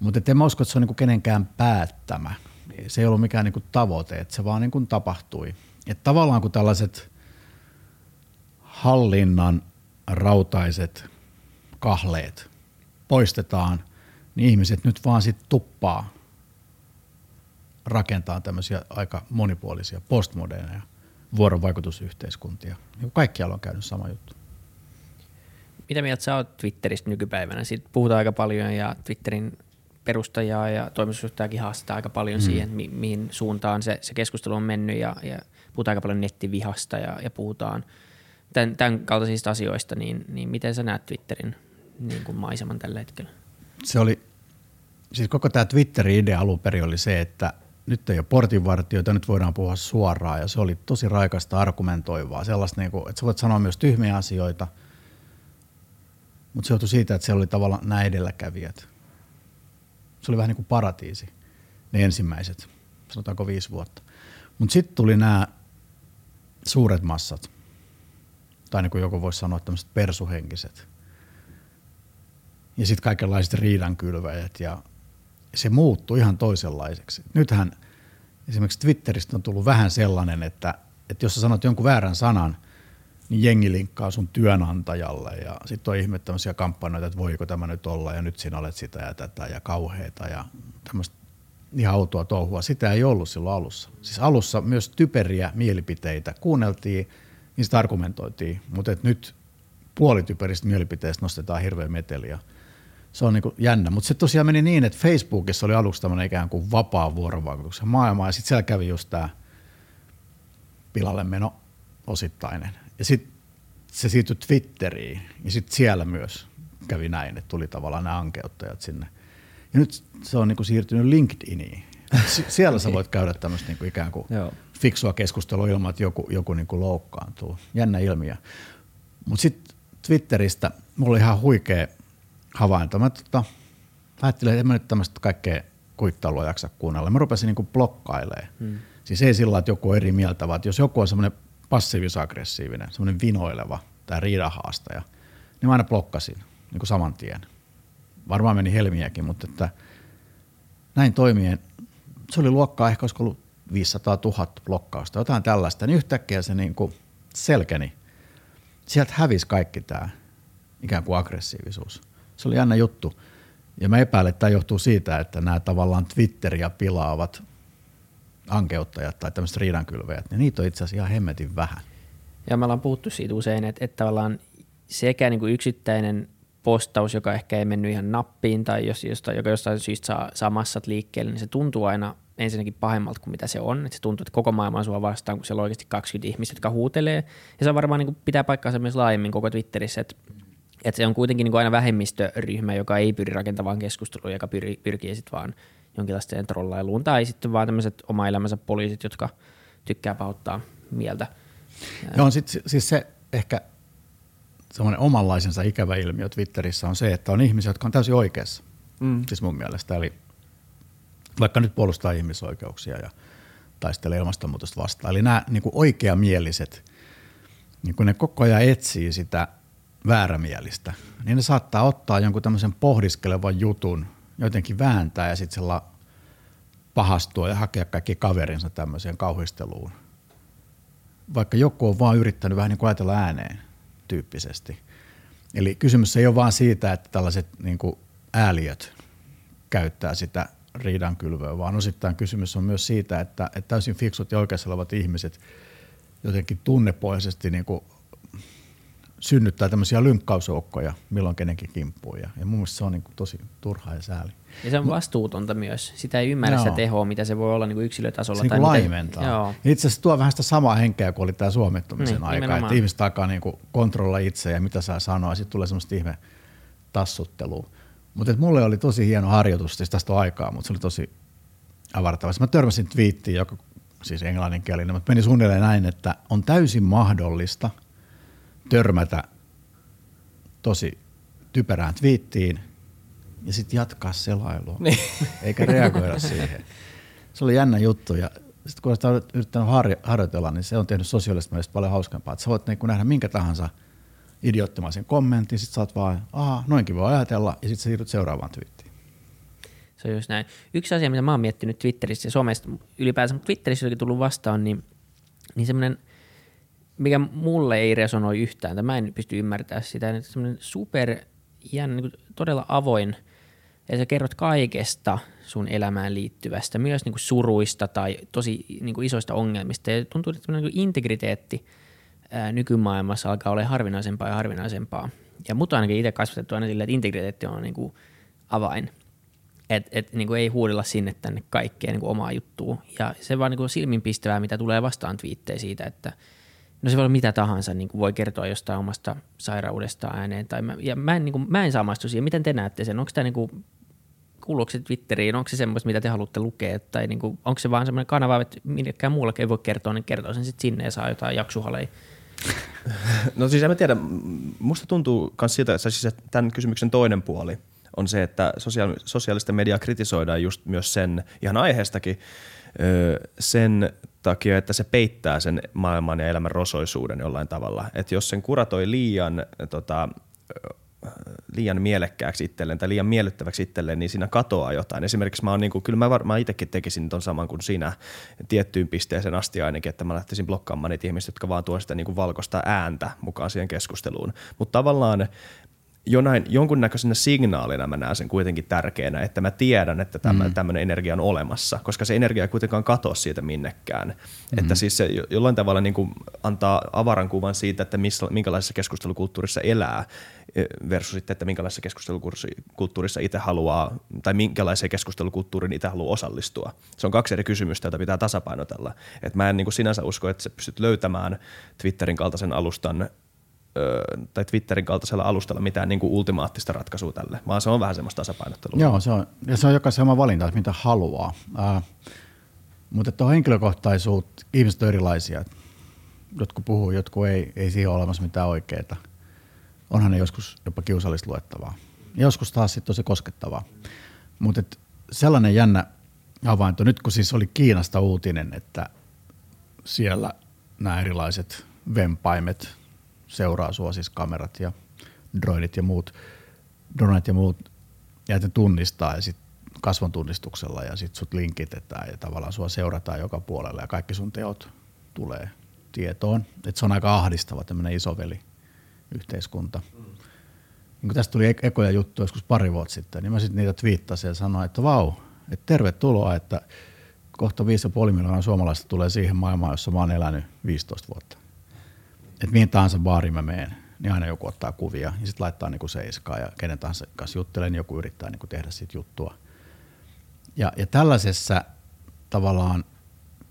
Mutta en mä usko, että se on niinku kenenkään päättämä. Se ei ollut mikään niinku tavoite, että se vaan niinku tapahtui. Et tavallaan kun tällaiset hallinnan rautaiset kahleet poistetaan, niin ihmiset nyt vaan sitten tuppaa rakentaa tämmöisiä aika monipuolisia postmoderneja – vuorovaikutusyhteiskuntia. Niin kaikkialla on käynyt sama juttu. Mitä mieltä sä oot Twitteristä nykypäivänä? Siitä puhutaan aika paljon ja Twitterin perustajaa ja toimitusjohtajakin haastaa aika paljon mm. siihen, mi- mihin suuntaan se, se keskustelu on mennyt ja, ja puhutaan aika paljon nettivihasta ja, ja puhutaan tämän, tämän kaltaisista asioista, niin, niin miten sä näet Twitterin niin kuin maiseman tällä hetkellä? Se oli, siis koko tämä Twitterin idea alun perin oli se, että – nyt ei ole portinvartijoita, nyt voidaan puhua suoraan ja se oli tosi raikasta argumentoivaa, sellaista, niin kuin, että sä voit sanoa myös tyhmiä asioita, mutta se johtui siitä, että se oli tavallaan nämä edelläkävijät. Se oli vähän niin kuin paratiisi, ne ensimmäiset, sanotaanko viisi vuotta. Mutta sitten tuli nämä suuret massat, tai niin kuin joku voisi sanoa tämmöiset persuhenkiset. Ja sitten kaikenlaiset riidankylväjät ja se muuttui ihan toisenlaiseksi. Nythän esimerkiksi Twitteristä on tullut vähän sellainen, että, että jos sä sanot jonkun väärän sanan, niin jengi linkkaa sun työnantajalle ja sitten on ihme tämmöisiä kampanjoita, että voiko tämä nyt olla ja nyt sinä olet sitä ja tätä ja kauheita ja tämmöistä ihan autoa touhua. Sitä ei ollut silloin alussa. Siis alussa myös typeriä mielipiteitä kuunneltiin, niistä argumentoitiin, mutta nyt puolityperistä mielipiteistä nostetaan hirveä meteliä – se on niin jännä. Mutta se tosiaan meni niin, että Facebookissa oli aluksi tämmöinen ikään kuin vapaa vuorovaikutuksen maailma, ja sitten siellä kävi just tämä pilalle meno osittainen. Ja sitten se siirtyi Twitteriin, ja sitten siellä myös kävi näin, että tuli tavallaan nämä ankeuttajat sinne. Ja nyt se on niin kuin siirtynyt LinkedIniin. siellä sä voit käydä tämmöistä niin kuin ikään kuin fiksua keskustelua ilman, että joku, joku niin kuin loukkaantuu. Jännä ilmiö. Mutta sitten Twitteristä mulla oli ihan huikea havainto. Mä tota, ajattelin, että en mä nyt tämmöistä kaikkea kuittailua jaksa kuunnella. Mä rupesin niin blokkailemaan. Hmm. Siis ei sillä että joku on eri mieltä, vaan jos joku on semmoinen passiivis-aggressiivinen, semmoinen vinoileva tai riidahaastaja, niin mä aina blokkasin niin kuin saman tien. Varmaan meni helmiäkin, mutta että näin toimien, se oli luokkaa ehkä olisiko ollut 500 000 blokkausta, jotain tällaista, niin yhtäkkiä se niin kuin selkeni. Sieltä hävisi kaikki tämä ikään kuin aggressiivisuus se oli jännä juttu. Ja mä epäilen, että tämä johtuu siitä, että nämä tavallaan Twitteriä pilaavat ankeuttajat tai tämmöiset riidankylväjät, niin niitä on itse asiassa ihan hemmetin vähän. Ja me ollaan puhuttu siitä usein, että, että tavallaan sekä niin kuin yksittäinen postaus, joka ehkä ei mennyt ihan nappiin tai jos, josta, joka jostain syystä saa, saa massat liikkeelle, niin se tuntuu aina ensinnäkin pahemmalta kuin mitä se on. Että se tuntuu, että koko maailma on sua vastaan, kun siellä on oikeasti 20 ihmistä, jotka huutelee. Ja se on varmaan niin kuin pitää paikkaansa myös laajemmin koko Twitterissä, että että se on kuitenkin niin kuin aina vähemmistöryhmä, joka ei pyri rakentavaan keskusteluun, joka pyri, pyrkii sitten vaan jonkinlaiseen trollailuun, tai sitten vaan tämmöiset oma elämänsä poliisit, jotka tykkää pahoittaa mieltä. Joo, sit, siis se ehkä semmoinen omanlaisensa ikävä ilmiö Twitterissä on se, että on ihmisiä, jotka on täysin oikeassa. Mm. Siis mun mielestä. Eli vaikka nyt puolustaa ihmisoikeuksia ja taistelee ilmastonmuutosta vastaan. Eli nämä niin kuin oikeamieliset, niin kun ne koko ajan etsii sitä väärämielistä, niin ne saattaa ottaa jonkun tämmöisen pohdiskelevan jutun, jotenkin vääntää ja sitten pahastua ja hakea kaikki kaverinsa tämmöiseen kauhisteluun. Vaikka joku on vaan yrittänyt vähän niin kuin ajatella ääneen tyyppisesti. Eli kysymys ei ole vaan siitä, että tällaiset niin kuin ääliöt käyttää sitä riidankylvöä, vaan osittain kysymys on myös siitä, että, että täysin fiksut ja oikeassa olevat ihmiset jotenkin tunnepohjaisesti niin kuin synnyttää tämmöisiä lynkkausjoukkoja milloin kenenkin kimppuun. Ja, ja mun mielestä se on niin kuin tosi turhaa ja sääli. Ja se on vastuutonta myös. Sitä ei ymmärrä sitä tehoa, mitä se voi olla niin kuin yksilötasolla. Se tai niin laimentaa. Joo. Itse asiassa tuo vähän sitä samaa henkeä kuin oli tämä suomittumisen niin, aika. Että ihmiset alkaa niin kontrolla itse ja mitä saa sanoa. Sitten tulee semmoista ihme tassuttelua. Mutta mulle oli tosi hieno harjoitus, siis tästä on aikaa, mutta se oli tosi avartava. Mä törmäsin twiittiin, joka siis englanninkielinen, mutta meni suunnilleen näin, että on täysin mahdollista törmätä tosi typerään twiittiin ja sitten jatkaa selailua, niin. eikä reagoida siihen. Se oli jännä juttu ja sitten kun sitä olet yrittänyt harjoitella, niin se on tehnyt sosiaalisesti paljon hauskempaa. Että sä voit niin nähdä minkä tahansa – idioottimaisen kommentin, sitten saat vaan, aha, noinkin voi ajatella, ja sitten siirryt seuraavaan twiittiin. Se on just näin. Yksi asia, mitä mä oon miettinyt Twitterissä ja somesta ylipäänsä, mutta Twitterissä on tullut vastaan, niin, niin semmoinen, mikä mulle ei resonoi yhtään, tai mä en pysty ymmärtämään sitä, että semmoinen super jännä, niin todella avoin, ja sä kerrot kaikesta sun elämään liittyvästä, myös niin kuin suruista tai tosi niin kuin isoista ongelmista, ja tuntuu, että niin integriteetti – nykymaailmassa alkaa olla harvinaisempaa ja harvinaisempaa. Ja mutta ainakin itse kasvatettu aina silleen, että integriteetti on niin kuin avain. Että et, niin kuin ei huudella sinne tänne kaikkea niin kuin omaa juttua. Ja se vaan niin kuin silminpistävää, mitä tulee vastaan twiittejä siitä, että no se voi olla mitä tahansa, niin kuin voi kertoa jostain omasta sairaudesta ääneen. Tai mä, ja mä en, niin kuin, mä en samaistu siihen. Miten te näette sen? Onko tämä niin kuin, kuuluuko se Twitteriin? Onko se semmoista, mitä te haluatte lukea? Tai niin kuin, onko se vaan semmoinen kanava, että millekään muullakin ei voi kertoa, niin kertoo sen sitten sinne ja saa jotain jaksuhaleja No siis en mä tiedä, musta tuntuu myös siltä, että siis tämän kysymyksen toinen puoli on se, että sosiaali- sosiaalista mediaa kritisoidaan just myös sen, ihan aiheestakin, sen takia, että se peittää sen maailman ja elämän rosoisuuden jollain tavalla. Että jos sen kuratoi liian tota, liian mielekkääksi itselleen tai liian miellyttäväksi itselleen, niin siinä katoaa jotain. Esimerkiksi mä oon, niin kuin, kyllä mä varmaan itsekin tekisin ton saman kuin sinä tiettyyn pisteeseen asti ainakin, että mä lähtisin blokkaamaan niitä ihmisiä, jotka vaan tuo sitä niin kuin valkoista ääntä mukaan siihen keskusteluun. Mutta tavallaan jonain, jonkunnäköisenä signaalina mä näen sen kuitenkin tärkeänä, että mä tiedän, että tämä, mm. tämmöinen energia on olemassa, koska se energia ei kuitenkaan katoa siitä minnekään. Mm. Että siis se jollain tavalla niin kuin antaa avaran kuvan siitä, että missä, minkälaisessa keskustelukulttuurissa elää e, versus sitten, että minkälaisessa keskustelukulttuurissa itse haluaa, tai minkälaiseen keskustelukulttuuriin itse haluaa osallistua. Se on kaksi eri kysymystä, joita pitää tasapainotella. Et mä en niin kuin sinänsä usko, että sä pystyt löytämään Twitterin kaltaisen alustan tai Twitterin kaltaisella alustalla mitään niin kuin ultimaattista ratkaisua tälle, vaan se on vähän semmoista tasapainottelua. Joo, se on, ja se on jokaisen oma valinta, mitä haluaa. Äh, mutta tuo henkilökohtaisuus, ihmiset on erilaisia. Jotkut puhuu, jotkut ei, ei siihen ole olemassa mitään oikeaa. Onhan ne joskus jopa kiusallista luettavaa. Joskus taas sitten tosi koskettavaa. Mutta sellainen jännä havainto, nyt kun siis oli Kiinasta uutinen, että siellä nämä erilaiset vempaimet – seuraa sua, siis kamerat ja droidit ja muut, droneit ja muut, ja te tunnistaa ja sitten kasvon tunnistuksella ja sitten sut linkitetään ja tavallaan sua seurataan joka puolella ja kaikki sun teot tulee tietoon. Et se on aika ahdistava tämmöinen isoveli yhteiskunta. Mm. Niin kun tästä tuli ekoja juttu joskus pari vuotta sitten, niin mä sitten niitä twiittasin ja sanoin, että vau, että tervetuloa, että kohta 5,5 miljoonaa suomalaista tulee siihen maailmaan, jossa mä oon elänyt 15 vuotta että mihin tahansa baariin mä menen, niin aina joku ottaa kuvia ja sitten laittaa niinku seiskaa ja kenen tahansa kanssa juttelen, niin joku yrittää niinku tehdä siitä juttua. Ja, ja tällaisessa tavallaan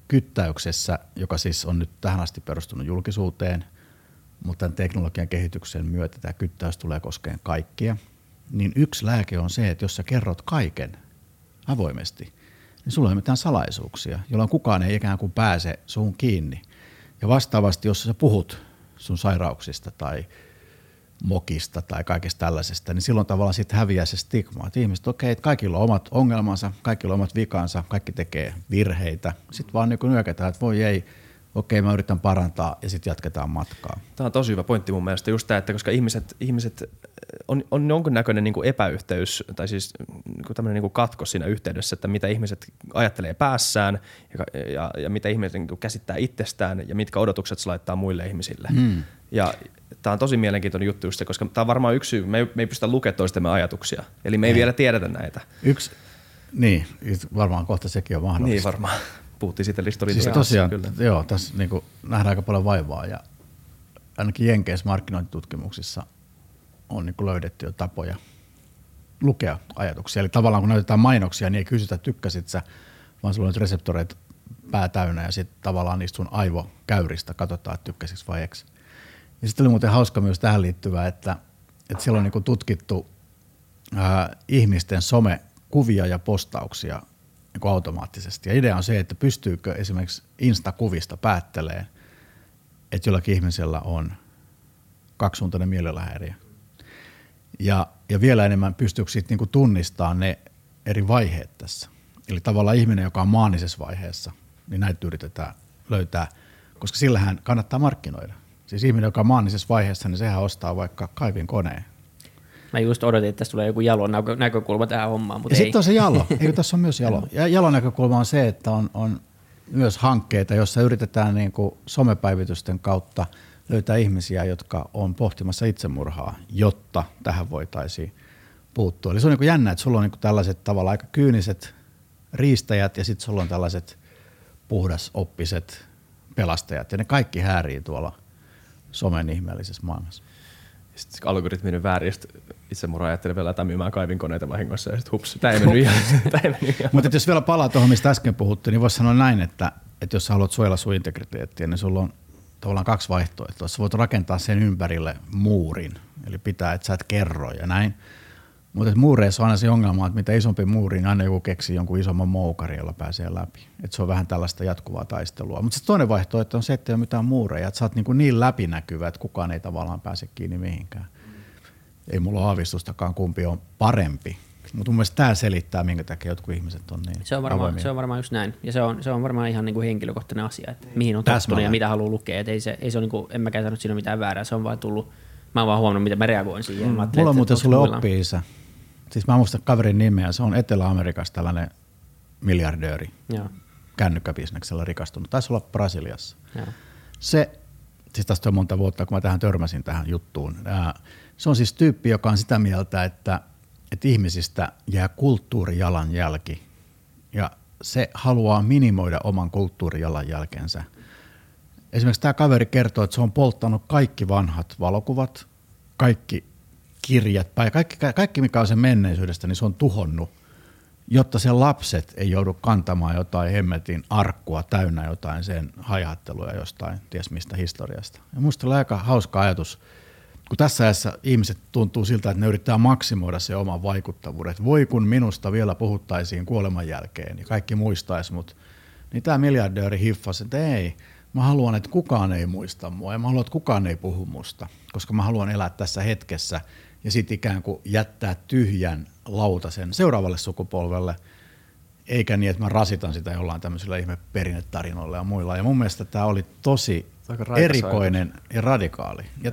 kyttäyksessä, joka siis on nyt tähän asti perustunut julkisuuteen, mutta tämän teknologian kehityksen myötä tämä kyttäys tulee koskeen kaikkia, niin yksi lääke on se, että jos sä kerrot kaiken avoimesti, niin sulla ei mitään salaisuuksia, jolloin kukaan ei ikään kuin pääse suun kiinni. Ja vastaavasti, jos sä puhut sun sairauksista tai mokista tai kaikesta tällaisesta, niin silloin tavallaan sitten häviää se stigma. Että ihmiset, okei, okay, kaikilla on omat ongelmansa, kaikilla on omat vikansa, kaikki tekee virheitä. Sitten vaan niin nyökätään, että voi ei, okei mä yritän parantaa ja sitten jatketaan matkaa. Tämä on tosi hyvä pointti mun mielestä just tämä, että koska ihmiset, ihmiset on, on jonkunnäköinen niin kuin epäyhteys tai siis niin kuin tämmöinen niin kuin katkos siinä yhteydessä, että mitä ihmiset ajattelee päässään ja, ja, ja mitä ihmiset niin kuin käsittää itsestään ja mitkä odotukset se laittaa muille ihmisille. Hmm. Ja tämä on tosi mielenkiintoinen juttu just se, koska tämä on varmaan yksi syy, me ei, me ei pystytä lukemaan toistemme ajatuksia, eli me ei, ei vielä tiedetä näitä. Yksi, niin, varmaan kohta sekin on mahdollista. Niin varmaan puhuttiin siitä Siis tosiaan, kyllä. joo, tässä niin kuin nähdään aika paljon vaivaa ja ainakin Jenkeissä markkinointitutkimuksissa on niin kuin löydetty jo tapoja lukea ajatuksia. Eli tavallaan kun näytetään mainoksia, niin ei kysytä tykkäsit sä, vaan sulla on nyt reseptoreita pää täynnä ja sitten tavallaan niistä sun aivokäyristä katsotaan, että tykkäsikö vai eikö. Ja sitten oli muuten hauska myös tähän liittyvä, että, että siellä on niin kuin tutkittu ää, ihmisten somekuvia ja postauksia niin kuin automaattisesti. Ja idea on se, että pystyykö esimerkiksi Insta-kuvista päättelee, että jollakin ihmisellä on kaksisuuntainen mielenlähäiriö. Ja, ja vielä enemmän pystyykö sitten niin tunnistamaan ne eri vaiheet tässä. Eli tavallaan ihminen, joka on maanisessa vaiheessa, niin näitä yritetään löytää, koska sillähän kannattaa markkinoida. Siis ihminen, joka on maanisessa vaiheessa, niin sehän ostaa vaikka kaivin koneen Mä just odotin, että tässä tulee joku jalon näkökulma tähän hommaan, mutta ja sitten on se jalo. Eikö tässä on myös jalo? Ja jalon näkökulma on se, että on, on myös hankkeita, joissa yritetään niin kuin somepäivitysten kautta löytää ihmisiä, jotka on pohtimassa itsemurhaa, jotta tähän voitaisiin puuttua. Eli se on niin jännä, että sulla on niin tällaiset tavallaan aika kyyniset riistäjät ja sitten sulla on tällaiset puhdasoppiset pelastajat ja ne kaikki häärii tuolla somen ihmeellisessä maailmassa. Sitten algoritmi meni väärin, itsemurha ajattelee vielä lähteä myymään kaivinkoneita vahingossa ja sitten hups, tämä ei mennyt ihan. Mutta jos vielä palaa tuohon, mistä äsken puhuttiin, niin voisi sanoa näin, että, että jos haluat suojella sun integriteettiä, niin sulla on tavallaan kaksi vaihtoehtoa. Sä voit rakentaa sen ympärille muurin, eli pitää, että sä et kerro ja näin. Mutta muureissa on aina se ongelma, että mitä isompi muuri, niin aina joku keksii jonkun isomman moukari, jolla pääsee läpi. Et se on vähän tällaista jatkuvaa taistelua. Mutta sitten toinen vaihtoehto on se, että ei ole mitään muureja. Että sä oot niin, niin läpinäkyvä, että kukaan ei tavallaan pääse kiinni mihinkään. Ei mulla ole aavistustakaan, kumpi on parempi. Mutta mun mielestä tämä selittää, minkä takia jotkut ihmiset on niin se on varmaan, Se on varmaan just näin. Ja se on, se on varmaan ihan niin kuin henkilökohtainen asia, että mihin on tottunut ja mitä haluaa lukea. Et ei se, ei se ole niin kuin, en mä käytänyt siinä mitään väärää, se on vaan tullut, mä oon vaan huomannut, miten mä reagoin siihen. Mm. Mulla on muuten sulle oppi-isä siis mä muistan kaverin nimeä, se on Etelä-Amerikassa tällainen miljardööri. Joo. Kännykkäbisneksellä rikastunut. Taisi olla Brasiliassa. Joo. Se, siis tästä on monta vuotta, kun mä tähän törmäsin tähän juttuun. Se on siis tyyppi, joka on sitä mieltä, että, että ihmisistä jää kulttuurijalanjälki. Ja se haluaa minimoida oman kulttuurijalanjälkensä. Esimerkiksi tämä kaveri kertoo, että se on polttanut kaikki vanhat valokuvat, kaikki kirjat, kaikki, kaikki mikä on sen menneisyydestä, niin se on tuhonnut, jotta se lapset ei joudu kantamaan jotain hemmetin arkkua täynnä jotain sen hajattelua jostain, ties mistä historiasta. Ja musta oli aika hauska ajatus, kun tässä ajassa ihmiset tuntuu siltä, että ne yrittää maksimoida se oman vaikuttavuuden. Että voi kun minusta vielä puhuttaisiin kuoleman jälkeen ja kaikki muistaisi mut. Niin tämä miljardööri hiffasi, että ei, mä haluan, että kukaan ei muista mua ja mä haluan, että kukaan ei puhu musta, koska mä haluan elää tässä hetkessä – ja sitten ikään kuin jättää tyhjän lautasen seuraavalle sukupolvelle, eikä niin, että mä rasitan sitä jollain tämmöisillä ihme perinnetarinoilla ja muilla. Ja mun mielestä tämä oli tosi erikoinen ajatus. ja radikaali. Ja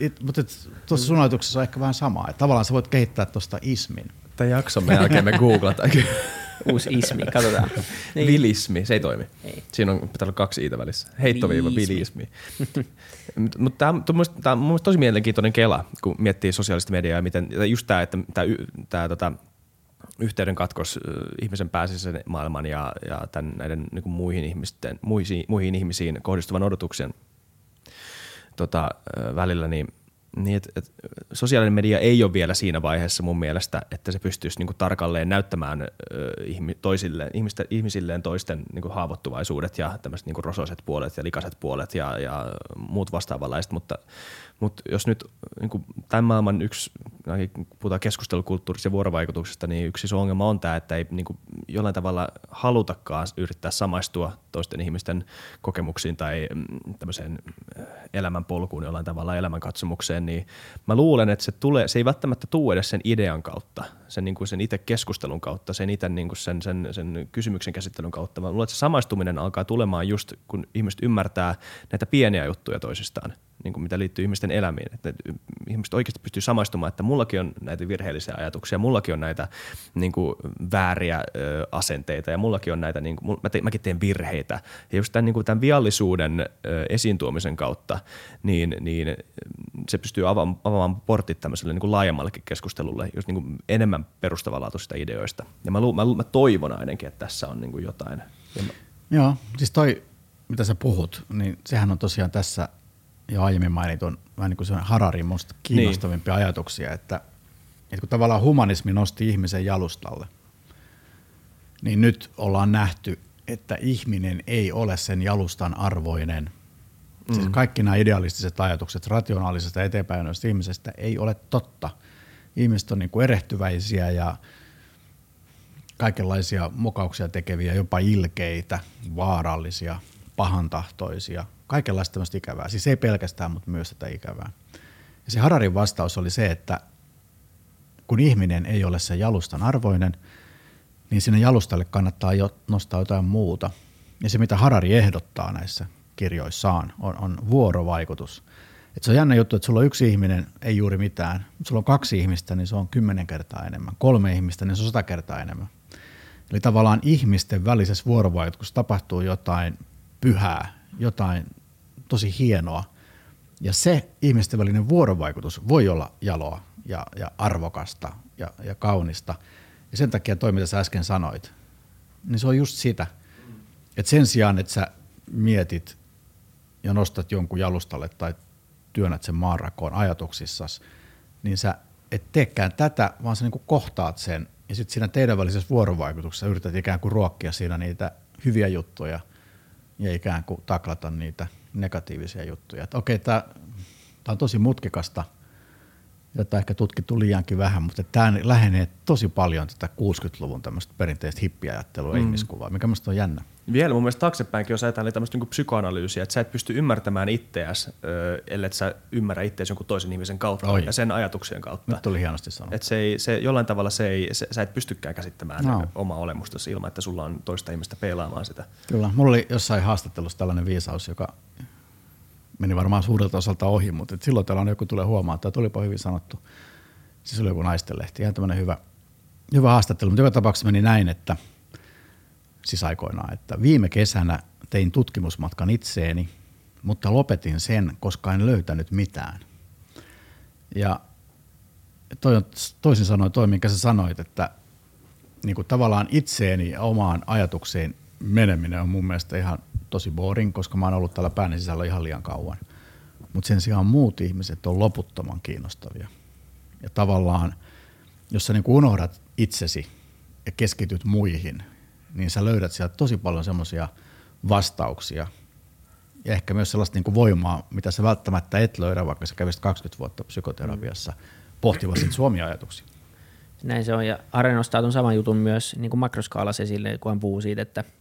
it, mutta tuossa sun ajatuksessa on ehkä vähän sama. Että tavallaan sä voit kehittää tuosta ismin. Tämän jakson jälkeen me googlataan. Uusi ismi, katsotaan. Niin. Vilismi, se ei toimi. Ei. Siinä on pitää olla kaksi iitä välissä. Heittoviiva, vilismi. Mutta tämä on mun mielestä tosi mielenkiintoinen kela, kun miettii sosiaalista mediaa ja miten, just tämä, että tämä tota, yhteyden katkos ihmisen pääsisäisen maailman ja, ja tämän, näiden niin muihin, ihmisten, muihin, muihin ihmisiin kohdistuvan odotuksen tota, välillä, niin niin, et, et, sosiaalinen media ei ole vielä siinä vaiheessa mun mielestä, että se pystyisi niinku tarkalleen näyttämään ö, ihmi, ihmisten, ihmisilleen toisten niinku haavoittuvaisuudet ja tämmöiset niinku rosoiset puolet ja likaset puolet ja, ja muut vastaavanlaiset, mutta, mutta jos nyt niinku, tämän maailman yksi, puhutaan keskustelukulttuurista ja vuorovaikutuksesta, niin yksi iso ongelma on tämä, että ei niinku, jollain tavalla halutakaan yrittää samaistua toisten ihmisten kokemuksiin tai mm, tämmöiseen elämänpolkuun jollain tavalla elämänkatsomukseen, niin mä luulen, että se, tulee, se ei välttämättä tule edes sen idean kautta, sen, niin kuin sen itse keskustelun kautta, sen itse niin kuin sen, sen, sen kysymyksen käsittelyn kautta. Mä luulen, että se samaistuminen alkaa tulemaan just, kun ihmiset ymmärtää näitä pieniä juttuja toisistaan – niin kuin mitä liittyy ihmisten elämiin. Että ihmiset oikeasti pystyy samaistumaan, että mullakin on näitä virheellisiä ajatuksia, mullakin on näitä niin kuin vääriä ö, asenteita ja mullakin on näitä, niin kuin, mä te, mäkin teen virheitä. Ja just tämän, niin kuin tämän viallisuuden ö, esiin tuomisen kautta, niin, niin se pystyy avaamaan, portit tämmöiselle niin kuin laajemmallekin keskustelulle, just niin kuin enemmän perustavanlaatuisista ideoista. Ja mä, lu, mä, mä toivon ainakin, että tässä on niin kuin jotain. Ja mä... Joo, siis toi, mitä sä puhut, niin sehän on tosiaan tässä – jo aiemmin mainitun vähän niin kuin Hararin musta kiinnostavimpia niin. ajatuksia, että, että kun tavallaan humanismi nosti ihmisen jalustalle, niin nyt ollaan nähty, että ihminen ei ole sen jalustan arvoinen. Siis mm. Siis kaikki nämä idealistiset ajatukset rationaalisesta eteenpäin ihmisestä ei ole totta. Ihmiset on niin kuin erehtyväisiä ja kaikenlaisia mokauksia tekeviä, jopa ilkeitä, vaarallisia, pahantahtoisia – kaikenlaista tämmöistä ikävää. Siis ei pelkästään, mutta myös tätä ikävää. Ja se Hararin vastaus oli se, että kun ihminen ei ole sen jalustan arvoinen, niin sinne jalustalle kannattaa jo nostaa jotain muuta. Ja se, mitä Harari ehdottaa näissä kirjoissaan, on, on vuorovaikutus. Et se on jännä juttu, että sulla on yksi ihminen, ei juuri mitään. Sulla on kaksi ihmistä, niin se on kymmenen kertaa enemmän. Kolme ihmistä, niin se on sata kertaa enemmän. Eli tavallaan ihmisten välisessä vuorovaikutuksessa tapahtuu jotain pyhää, jotain tosi hienoa. Ja se ihmisten välinen vuorovaikutus voi olla jaloa ja, ja arvokasta ja, ja kaunista. Ja sen takia toi, mitä sä äsken sanoit, niin se on just sitä. Että sen sijaan, että sä mietit ja nostat jonkun jalustalle tai työnnät sen maanrakoon ajatuksissas, niin sä et teekään tätä, vaan sä niinku kohtaat sen ja sitten siinä teidän välisessä vuorovaikutuksessa yrität ikään kuin ruokkia siinä niitä hyviä juttuja ja ikään kuin taklata niitä – negatiivisia juttuja. Että okei, tämä on tosi mutkikasta, jota ehkä tutkittu liiankin vähän, mutta tämä lähenee tosi paljon tätä 60-luvun tämmöistä perinteistä hippiajattelua mm. ihmiskuvaa, mikä minusta on jännä. Vielä mun mielestä taaksepäinkin, jos ajatellaan tämmöistä niin psykoanalyysiä, että sä et pysty ymmärtämään itseäsi, ellei sä ymmärrä itseäsi jonkun toisen ihmisen kautta Oi. ja sen ajatuksien kautta. Nyt tuli hienosti sanoa. Että se ei, se, jollain tavalla se ei, se, sä et pystykään käsittämään no. omaa olemustasi ilman, että sulla on toista ihmistä peilaamaan sitä. Kyllä. Mulla oli jossain haastattelussa tällainen viisaus, joka meni varmaan suurelta osalta ohi, mutta silloin täällä on joku tulee huomaa, että tulipa hyvin sanottu. Siis oli joku naistenlehti, ihan tämmöinen hyvä, hyvä haastattelu, mutta joka tapauksessa meni näin, että siis aikoinaan, että viime kesänä tein tutkimusmatkan itseeni, mutta lopetin sen, koska en löytänyt mitään. Ja toi on, toisin sanoen toi, minkä sä sanoit, että niin kuin tavallaan itseeni ja omaan ajatukseen meneminen on mun mielestä ihan tosi boring, koska mä oon ollut täällä pään sisällä ihan liian kauan. Mutta sen sijaan muut ihmiset on loputtoman kiinnostavia. Ja tavallaan, jos sä niin unohdat itsesi ja keskityt muihin, niin sä löydät sieltä tosi paljon semmoisia vastauksia ja ehkä myös sellaista niin voimaa, mitä sä välttämättä et löydä, vaikka sä kävisit 20 vuotta psykoterapiassa pohtivasti suomia ajatuksia. Näin se on, ja Are nostaa tuon saman jutun myös niin kuin makroskaalassa esille, kun hän puhuu siitä, että –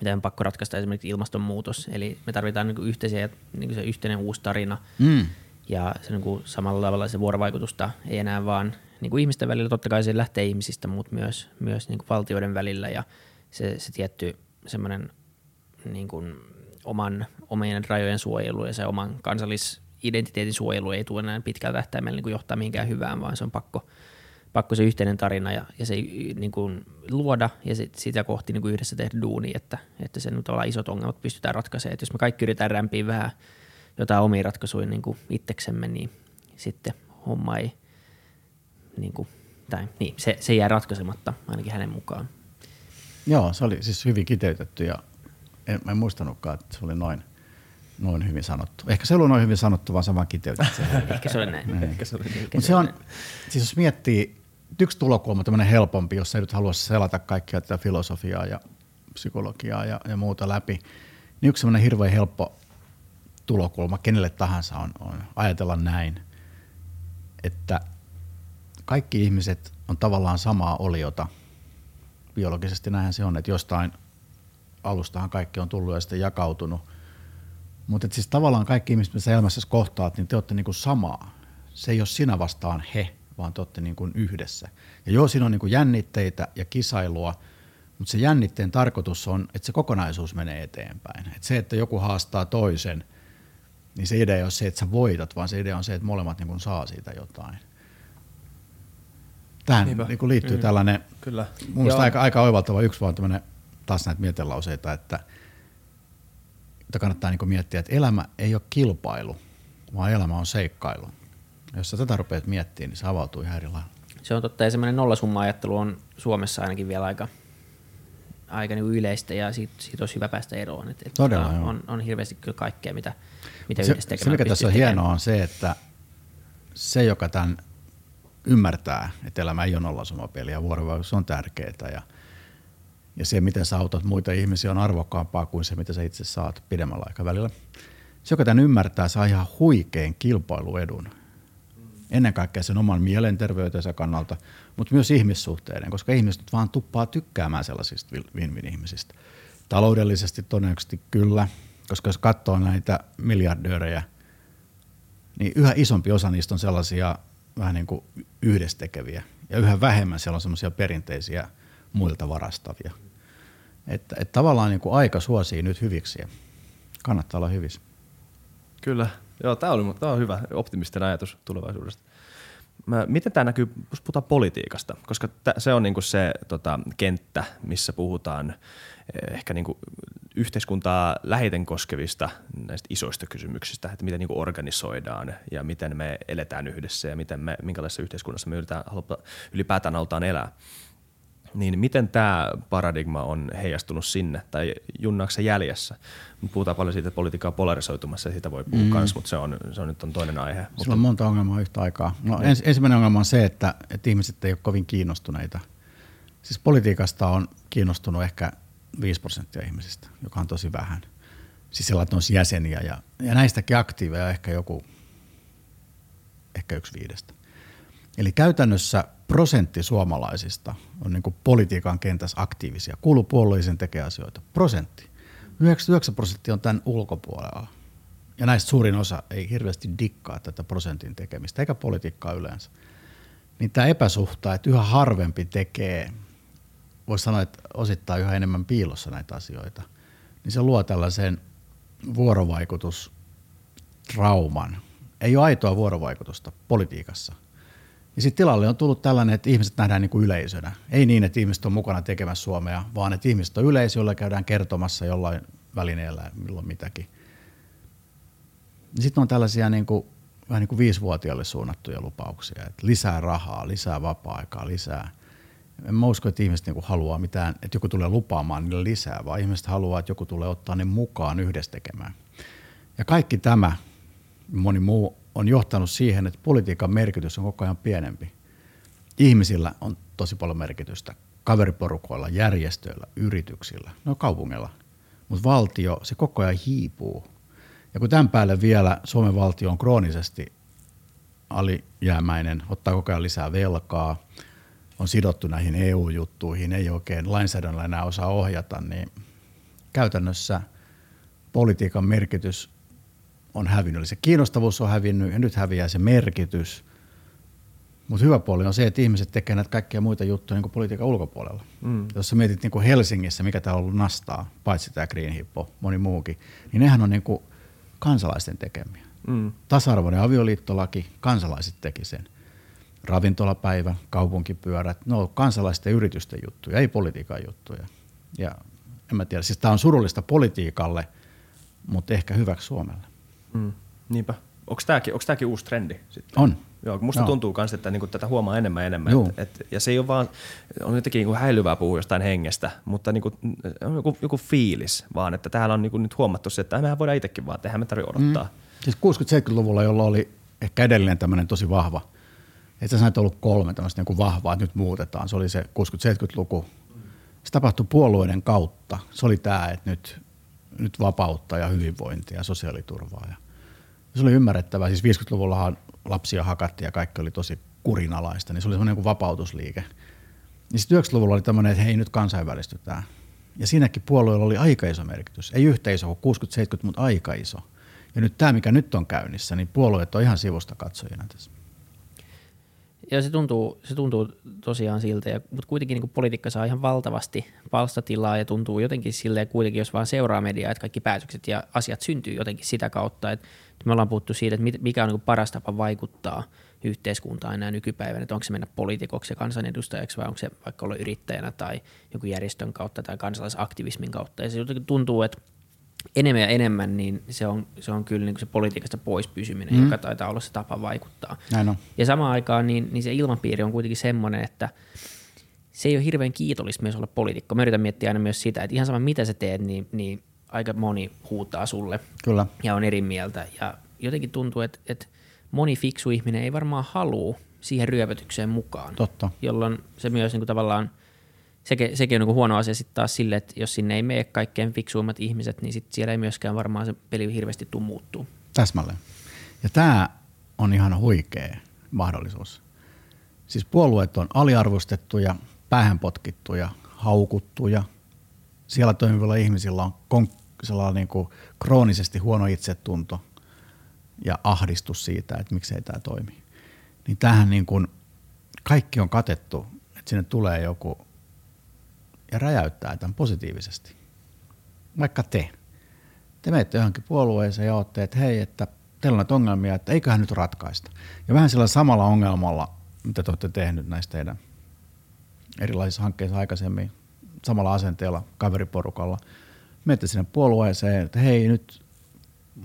miten on pakko ratkaista esimerkiksi ilmastonmuutos. Eli me tarvitaan niin yhteisiä, niin se yhteinen uusi tarina. Mm. Ja se niin kuin samalla tavalla se vuorovaikutusta ei enää vaan niin kuin ihmisten välillä, totta kai se lähtee ihmisistä, mutta myös, myös niin kuin valtioiden välillä. Ja se, se tietty semmoinen niin kuin oman, omien rajojen suojelu ja se oman kansallisidentiteetin suojelu ei tule enää pitkällä tähtäimellä niin johtaa mihinkään hyvään, vaan se on pakko – pakko se yhteinen tarina ja, ja se niin kuin luoda ja sit, sitä kohti niin kuin yhdessä tehdä duuni, että, että sen tavallaan isot ongelmat pystytään ratkaisemaan. Et jos me kaikki yritetään rämpiä vähän jotain omia ratkaisuja niin kuin itseksemme, niin sitten homma ei, niin kuin, tai niin, se, se jää ratkaisematta ainakin hänen mukaan. Joo, se oli siis hyvin kiteytetty ja en, mä en muistanutkaan, että se oli noin, noin hyvin sanottu. Ehkä se ei ollut noin hyvin sanottu, vaan sama kiteytit Ehkä se oli näin. Ehkä se oli. Ehkä Mutta se on, siis jos miettii, yksi tulokulma tämmöinen helpompi, jos ei nyt halua selata kaikkia tätä filosofiaa ja psykologiaa ja, ja muuta läpi, niin yksi semmoinen hirveän helppo tulokulma kenelle tahansa on, on ajatella näin, että kaikki ihmiset on tavallaan samaa oliota. Biologisesti näinhän se on, että jostain alustahan kaikki on tullut ja sitten jakautunut. Mutta siis tavallaan kaikki ihmiset, mitä sä elämässä kohtaat, niin te olette niinku samaa. Se ei ole sinä vastaan he, vaan te olette niinku yhdessä. Ja joo, siinä on niinku jännitteitä ja kisailua, mutta se jännitteen tarkoitus on, että se kokonaisuus menee eteenpäin. Et se, että joku haastaa toisen, niin se idea ei ole se, että sä voitat, vaan se idea on se, että molemmat niinku saa siitä jotain. Tähän Niinpä. niinku liittyy mm. tällainen, Kyllä. mun mielestä aika, aika oivaltava yksi vaan tämmöinen, taas näitä mietelauseita, että, että kannattaa niinku miettiä, että elämä ei ole kilpailu, vaan elämä on seikkailu. Jos sä tätä rupeat miettimään, niin se avautuu ihan eri lailla. Se on totta, ja semmoinen nollasumma-ajattelu on Suomessa ainakin vielä aika, aika niin yleistä, ja siitä, siitä olisi hyvä päästä eroon. Et, et Todella, tota, joo. on, on hirveästi kyllä kaikkea, mitä, mitä Se, yhdessä se, mikä tässä on tekemään. hienoa on se, että se, joka tämän ymmärtää, että elämä ei ole nollasumapeli ja vuorovaikutus on tärkeää ja, ja se, miten sä autat muita ihmisiä on arvokkaampaa kuin se, mitä sä itse saat pidemmällä aikavälillä. Se, joka tämän ymmärtää, saa ihan huikean kilpailuedun. Ennen kaikkea sen oman mielenterveytensä kannalta, mutta myös ihmissuhteiden, koska ihmiset vaan tuppaa tykkäämään sellaisista win-win-ihmisistä. Taloudellisesti todennäköisesti kyllä, koska jos katsoo näitä miljardöörejä, niin yhä isompi osa niistä on sellaisia vähän niin kuin yhdessä tekeviä. Ja yhä vähemmän siellä on semmoisia perinteisiä muilta varastavia. Että, että tavallaan niin kuin aika suosii nyt hyviksiä. Kannattaa olla hyvissä. Kyllä. Joo, tämä, oli, tämä on hyvä optimistinen ajatus tulevaisuudesta. Miten tämä näkyy, jos puhutaan politiikasta? Koska se on niinku se tota, kenttä, missä puhutaan eh, ehkä niinku yhteiskuntaa läheiten koskevista näistä isoista kysymyksistä, että miten niinku organisoidaan ja miten me eletään yhdessä ja miten me, minkälaisessa yhteiskunnassa me yritetään, ylipäätään halutaan elää. Niin miten tämä paradigma on heijastunut sinne tai junnaako se jäljessä? Me puhutaan paljon siitä, että politiikka on polarisoitumassa ja siitä voi puhua mm. kans, mutta se on, se on nyt on toinen aihe. Sillä Mutta, on monta ongelmaa yhtä aikaa. No, ens, ensimmäinen ongelma on se, että, että ihmiset ei ole kovin kiinnostuneita. Siis politiikasta on kiinnostunut ehkä 5 prosenttia ihmisistä, joka on tosi vähän. Siis sellainen on jäseniä ja, ja näistäkin aktiiveja ehkä joku, ehkä yksi viidestä. Eli käytännössä prosentti suomalaisista on niin politiikan kentässä aktiivisia, kuuluu puolueisiin tekee asioita. Prosentti. 99 prosenttia on tämän ulkopuolella. Ja näistä suurin osa ei hirveästi dikkaa tätä prosentin tekemistä, eikä politiikkaa yleensä. Niin tämä epäsuhta, että yhä harvempi tekee, voisi sanoa, että osittain yhä enemmän piilossa näitä asioita, niin se luo tällaisen vuorovaikutustrauman. Ei ole aitoa vuorovaikutusta politiikassa. Ja sitten tilalle on tullut tällainen, että ihmiset nähdään niin kuin yleisönä. Ei niin, että ihmiset on mukana tekemässä Suomea, vaan että ihmiset on yleisö, jolla käydään kertomassa jollain välineellä milloin mitäkin. Sitten on tällaisia niin kuin, vähän niin kuin viisivuotiaille suunnattuja lupauksia, että lisää rahaa, lisää vapaa-aikaa, lisää. En mä usko, että ihmiset niin kuin haluaa mitään, että joku tulee lupaamaan niille lisää, vaan ihmiset haluaa, että joku tulee ottaa ne mukaan yhdessä tekemään. Ja kaikki tämä, moni muu, on johtanut siihen, että politiikan merkitys on koko ajan pienempi. Ihmisillä on tosi paljon merkitystä. Kaveriporukoilla, järjestöillä, yrityksillä, no kaupungilla. Mutta valtio, se koko ajan hiipuu. Ja kun tämän päälle vielä Suomen valtio on kroonisesti alijäämäinen, ottaa koko ajan lisää velkaa, on sidottu näihin EU-juttuihin, ei oikein lainsäädännöllä enää osaa ohjata, niin käytännössä politiikan merkitys on hävinnyt. Eli se kiinnostavuus on hävinnyt ja nyt häviää se merkitys. Mutta hyvä puoli on se, että ihmiset tekevät näitä kaikkia muita juttuja niin kuin politiikan ulkopuolella. Mm. Jos sä mietit niin kuin Helsingissä, mikä täällä on ollut nastaa, paitsi tämä Green Hippo, moni muukin, niin nehän on niin kuin kansalaisten tekemiä. Mm. Tasa-arvoinen avioliittolaki, kansalaiset teki sen. Ravintolapäivä, kaupunkipyörät, no kansalaisten ja yritysten juttuja, ei politiikan juttuja. Ja en mä tiedä, siis tämä on surullista politiikalle, mutta ehkä hyväksi Suomelle. Mm, niinpä. Onko tämäkin, tämäkin uusi trendi? Sitten? On. Joo, musta Joo. tuntuu myös, että niinku tätä huomaa enemmän ja enemmän. Joo. Et, et, ja se ei ole vaan, on jotenkin niinku häilyvää puhua jostain hengestä, mutta niinku, on joku, joku fiilis vaan, että täällä on niinku nyt huomattu se, että mehän voidaan itsekin vaan tehdä, me tarvitse odottaa. Mm. Siis 60-70-luvulla, jolla oli ehkä edellinen tämmöinen tosi vahva, että näitä ollut kolme tämmöistä niin kuin vahvaa, että nyt muutetaan. Se oli se 60-70-luku. Se tapahtui puolueiden kautta. Se oli tämä, että nyt, nyt vapautta ja hyvinvointia ja sosiaaliturvaa. Ja se oli ymmärrettävää. Siis 50-luvullahan lapsia hakattiin ja kaikki oli tosi kurinalaista, niin se oli semmoinen niin vapautusliike. Niin sitten 90-luvulla oli tämmöinen, että hei nyt kansainvälistytään. Ja siinäkin puolueella oli aika iso merkitys. Ei yhtä iso kuin 60-70, mutta aika iso. Ja nyt tämä, mikä nyt on käynnissä, niin puolueet on ihan sivusta katsojina tässä. Ja se tuntuu, se tuntuu tosiaan siltä, ja, mutta kuitenkin niin kuin politiikka saa ihan valtavasti palstatilaa ja tuntuu jotenkin silleen kuitenkin, jos vaan seuraa mediaa, että kaikki päätökset ja asiat syntyy jotenkin sitä kautta, että me ollaan puhuttu siitä, että mikä on niin paras tapa vaikuttaa yhteiskuntaan enää nykypäivänä, että onko se mennä poliitikoksi ja kansanedustajaksi vai onko se vaikka olla yrittäjänä tai joku järjestön kautta tai kansalaisaktivismin kautta. Ja se jotenkin tuntuu, että enemmän ja enemmän, niin se on, se on kyllä niin se politiikasta pois pysyminen, mm. joka taitaa olla se tapa vaikuttaa. Näin on. Ja samaan aikaan niin, niin se ilmapiiri on kuitenkin semmoinen, että se ei ole hirveän kiitollista myös olla poliitikko. Mä yritän miettiä aina myös sitä, että ihan sama mitä sä teet, niin, niin aika moni huutaa sulle Kyllä. ja on eri mieltä. Ja jotenkin tuntuu, että, että moni fiksu ihminen ei varmaan halua siihen ryöpötykseen mukaan. Totta. Jolloin se myös niin kuin tavallaan, sekin, sekin on niin kuin huono asia sitten taas sille, että jos sinne ei mene kaikkein fiksuimmat ihmiset, niin sit siellä ei myöskään varmaan se peli hirveästi tule muuttuu. Täsmälleen. Ja tämä on ihan huikea mahdollisuus. Siis puolueet on aliarvostettuja, päähän potkittuja, haukuttuja. Siellä toimivilla ihmisillä on sellainen niin kuin kroonisesti huono itsetunto ja ahdistus siitä, että miksei tämä toimi. Niin tämähän niin kuin, kaikki on katettu, että sinne tulee joku ja räjäyttää tämän positiivisesti. Vaikka te te menette johonkin puolueeseen ja olette, että hei, että teillä on näitä ongelmia, että eiköhän nyt ratkaista. Ja vähän sillä samalla ongelmalla, mitä te olette tehnyt näistä teidän erilaisissa hankkeissa aikaisemmin, samalla asenteella, kaveriporukalla, menette sinne puolueeseen, että hei nyt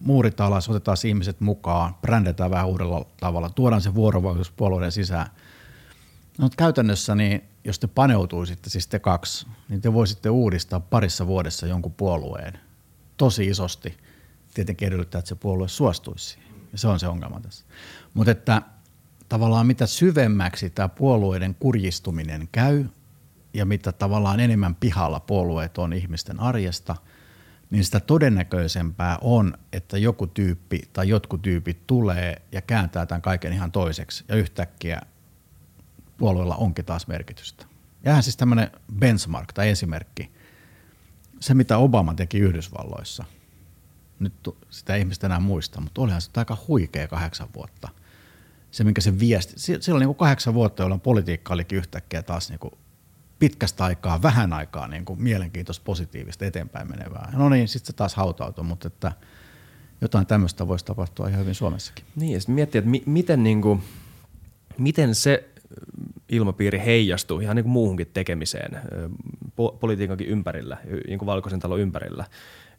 muurit alas, otetaan ihmiset mukaan, brändetään vähän uudella tavalla, tuodaan se vuorovaikutus puolueiden sisään. No, käytännössä, niin jos te paneutuisitte, siis te kaksi, niin te voisitte uudistaa parissa vuodessa jonkun puolueen tosi isosti. Tietenkin edellyttää, että se puolue suostuisi siihen. Ja se on se ongelma tässä. Mutta että tavallaan mitä syvemmäksi tämä puolueiden kurjistuminen käy ja mitä tavallaan enemmän pihalla puolueet on ihmisten arjesta, niin sitä todennäköisempää on, että joku tyyppi tai jotkut tyypit tulee ja kääntää tämän kaiken ihan toiseksi ja yhtäkkiä puolueella onkin taas merkitystä. Jäähän siis tämmöinen benchmark tai esimerkki. Se, mitä Obama teki Yhdysvalloissa, nyt sitä ihmistä enää muista, mutta olihan se aika huikea kahdeksan vuotta. Se, minkä se viesti, si- silloin niin kuin kahdeksan vuotta, jolloin politiikka olikin yhtäkkiä taas niin kuin pitkästä aikaa, vähän aikaa niin kuin mielenkiintoista, positiivista, eteenpäin menevää. No niin, sitten se taas hautautui, mutta että jotain tämmöistä voisi tapahtua ihan hyvin Suomessakin. Niin, ja sitten miettiä, että mi- miten, niinku, miten se ilmapiiri heijastuu ihan niin kuin muuhunkin tekemiseen po- politiikankin ympärillä, niin kuin valkoisen talon ympärillä.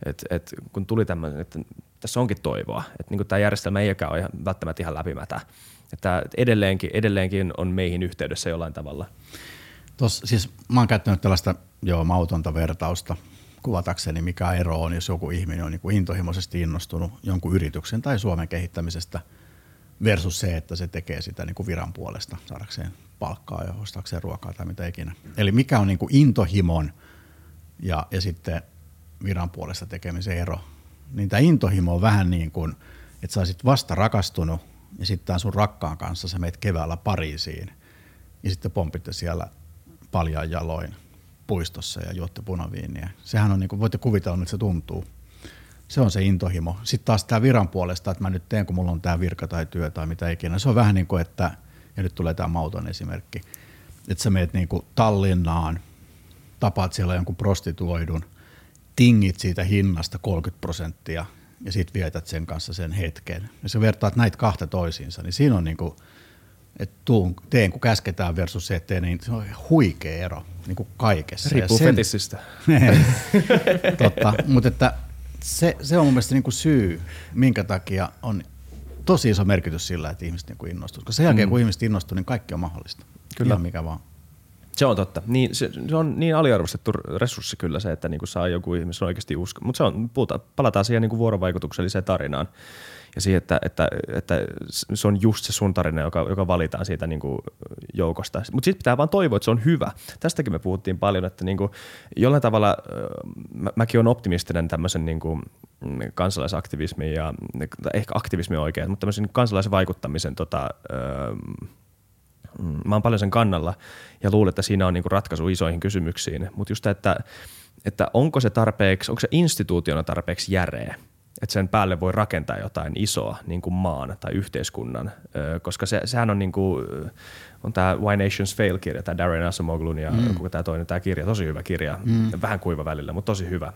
Et, et, kun tuli tämmöinen, että tässä onkin toivoa, että niin kuin tämä järjestelmä ei ole ihan, välttämättä ihan läpimätä. Että edelleenkin, edelleenkin on meihin yhteydessä jollain tavalla. Tos, siis mä oon käyttänyt tällaista joo, mautonta vertausta kuvatakseni, mikä ero on, jos joku ihminen on niin kuin intohimoisesti innostunut jonkun yrityksen tai Suomen kehittämisestä versus se, että se tekee sitä niin kuin viran puolesta saadakseen palkkaa ja ostaakseen ruokaa tai mitä ikinä. Eli mikä on niin kuin intohimon ja, ja sitten viran puolesta tekemisen ero. Niin tämä intohimo on vähän niin kuin, että sä olisit vasta rakastunut ja sitten sun rakkaan kanssa sä meet keväällä Pariisiin ja sitten pompitte siellä paljaan jaloin puistossa ja juotte punaviiniä. Sehän on, niin kuin, voitte kuvitella, miltä se tuntuu. Se on se intohimo. Sitten taas tämä viran puolesta, että mä nyt teen, kun mulla on tämä virka tai työ tai mitä ikinä. Se on vähän niin kuin, että, ja nyt tulee tämä mauton esimerkki, että sä meet niin kuin Tallinnaan, tapaat siellä jonkun prostituoidun, tingit siitä hinnasta 30 prosenttia ja sitten vietät sen kanssa sen hetken. Ja sä vertaat näitä kahta toisiinsa, niin siinä on niin kuin, että tuun, teen kun käsketään versus se, että teen, niin se on huikea ero niin kuin kaikessa. Riippuu sen, fetissistä. Totta, mutta että se, se on mun mielestä niin kuin syy, minkä takia on tosi iso merkitys sillä, että ihmiset niin innostuvat. Koska sen jälkeen, mm. kun ihmiset innostuu, niin kaikki on mahdollista. Kyllä. Ihan mikä vaan. Se on totta. Niin, se, se on niin aliarvostettu resurssi kyllä se, että niinku saa joku ihmisen oikeasti usko. Mutta se on, puhutaan, palataan siihen niinku vuorovaikutukselliseen tarinaan ja siihen, että, että, että se on just se sun tarina, joka, joka valitaan siitä niin kuin joukosta. Mutta sitten pitää vaan toivoa, että se on hyvä. Tästäkin me puhuttiin paljon, että niin kuin jollain tavalla mä, mäkin olen optimistinen tämmöisen niin kuin kansalaisaktivismin ja ehkä aktivismi on oikein, mutta tämmöisen kansalaisvaikuttamisen tota, öö, mä oon paljon sen kannalla ja luulen, että siinä on niinku ratkaisu isoihin kysymyksiin. Mutta just että, että onko se tarpeeksi, onko se instituutiona tarpeeksi järeä – että sen päälle voi rakentaa jotain isoa niin kuin maan tai yhteiskunnan, koska se, sehän on niin kuin, on tämä Why Nations Fail-kirja, tämä Darren Asamoglun ja mm. tämä toinen tämä kirja, tosi hyvä kirja, mm. vähän kuiva välillä, mutta tosi hyvä.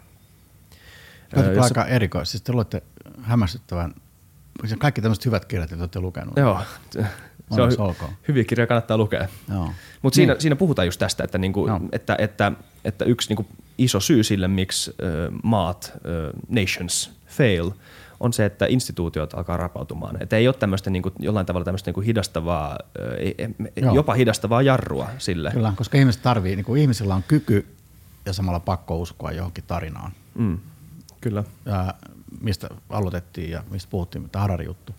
Tämä on aika erikoista, siis te luette hämmästyttävän, kaikki tämmöiset hyvät kirjat, joita olette lukenut. Joo, se on hy- hyviä kirjoja kannattaa lukea. Mutta siinä, niin. siinä puhutaan just tästä, että, niinku, että, että, että yksi niinku iso syy sille, miksi äh, maat, äh, nations fail, on se, että instituutiot alkaa rapautumaan. Että ei ole tämmöistä niin kuin, jollain tavalla tämmöistä niin kuin hidastavaa, äh, jopa hidastavaa jarrua sille. Kyllä, koska ihmiset tarvii, niin kuin ihmisillä on kyky ja samalla pakko uskoa johonkin tarinaan. Mm, kyllä. Ja, mistä aloitettiin ja mistä puhuttiin, tämä Harari-juttu.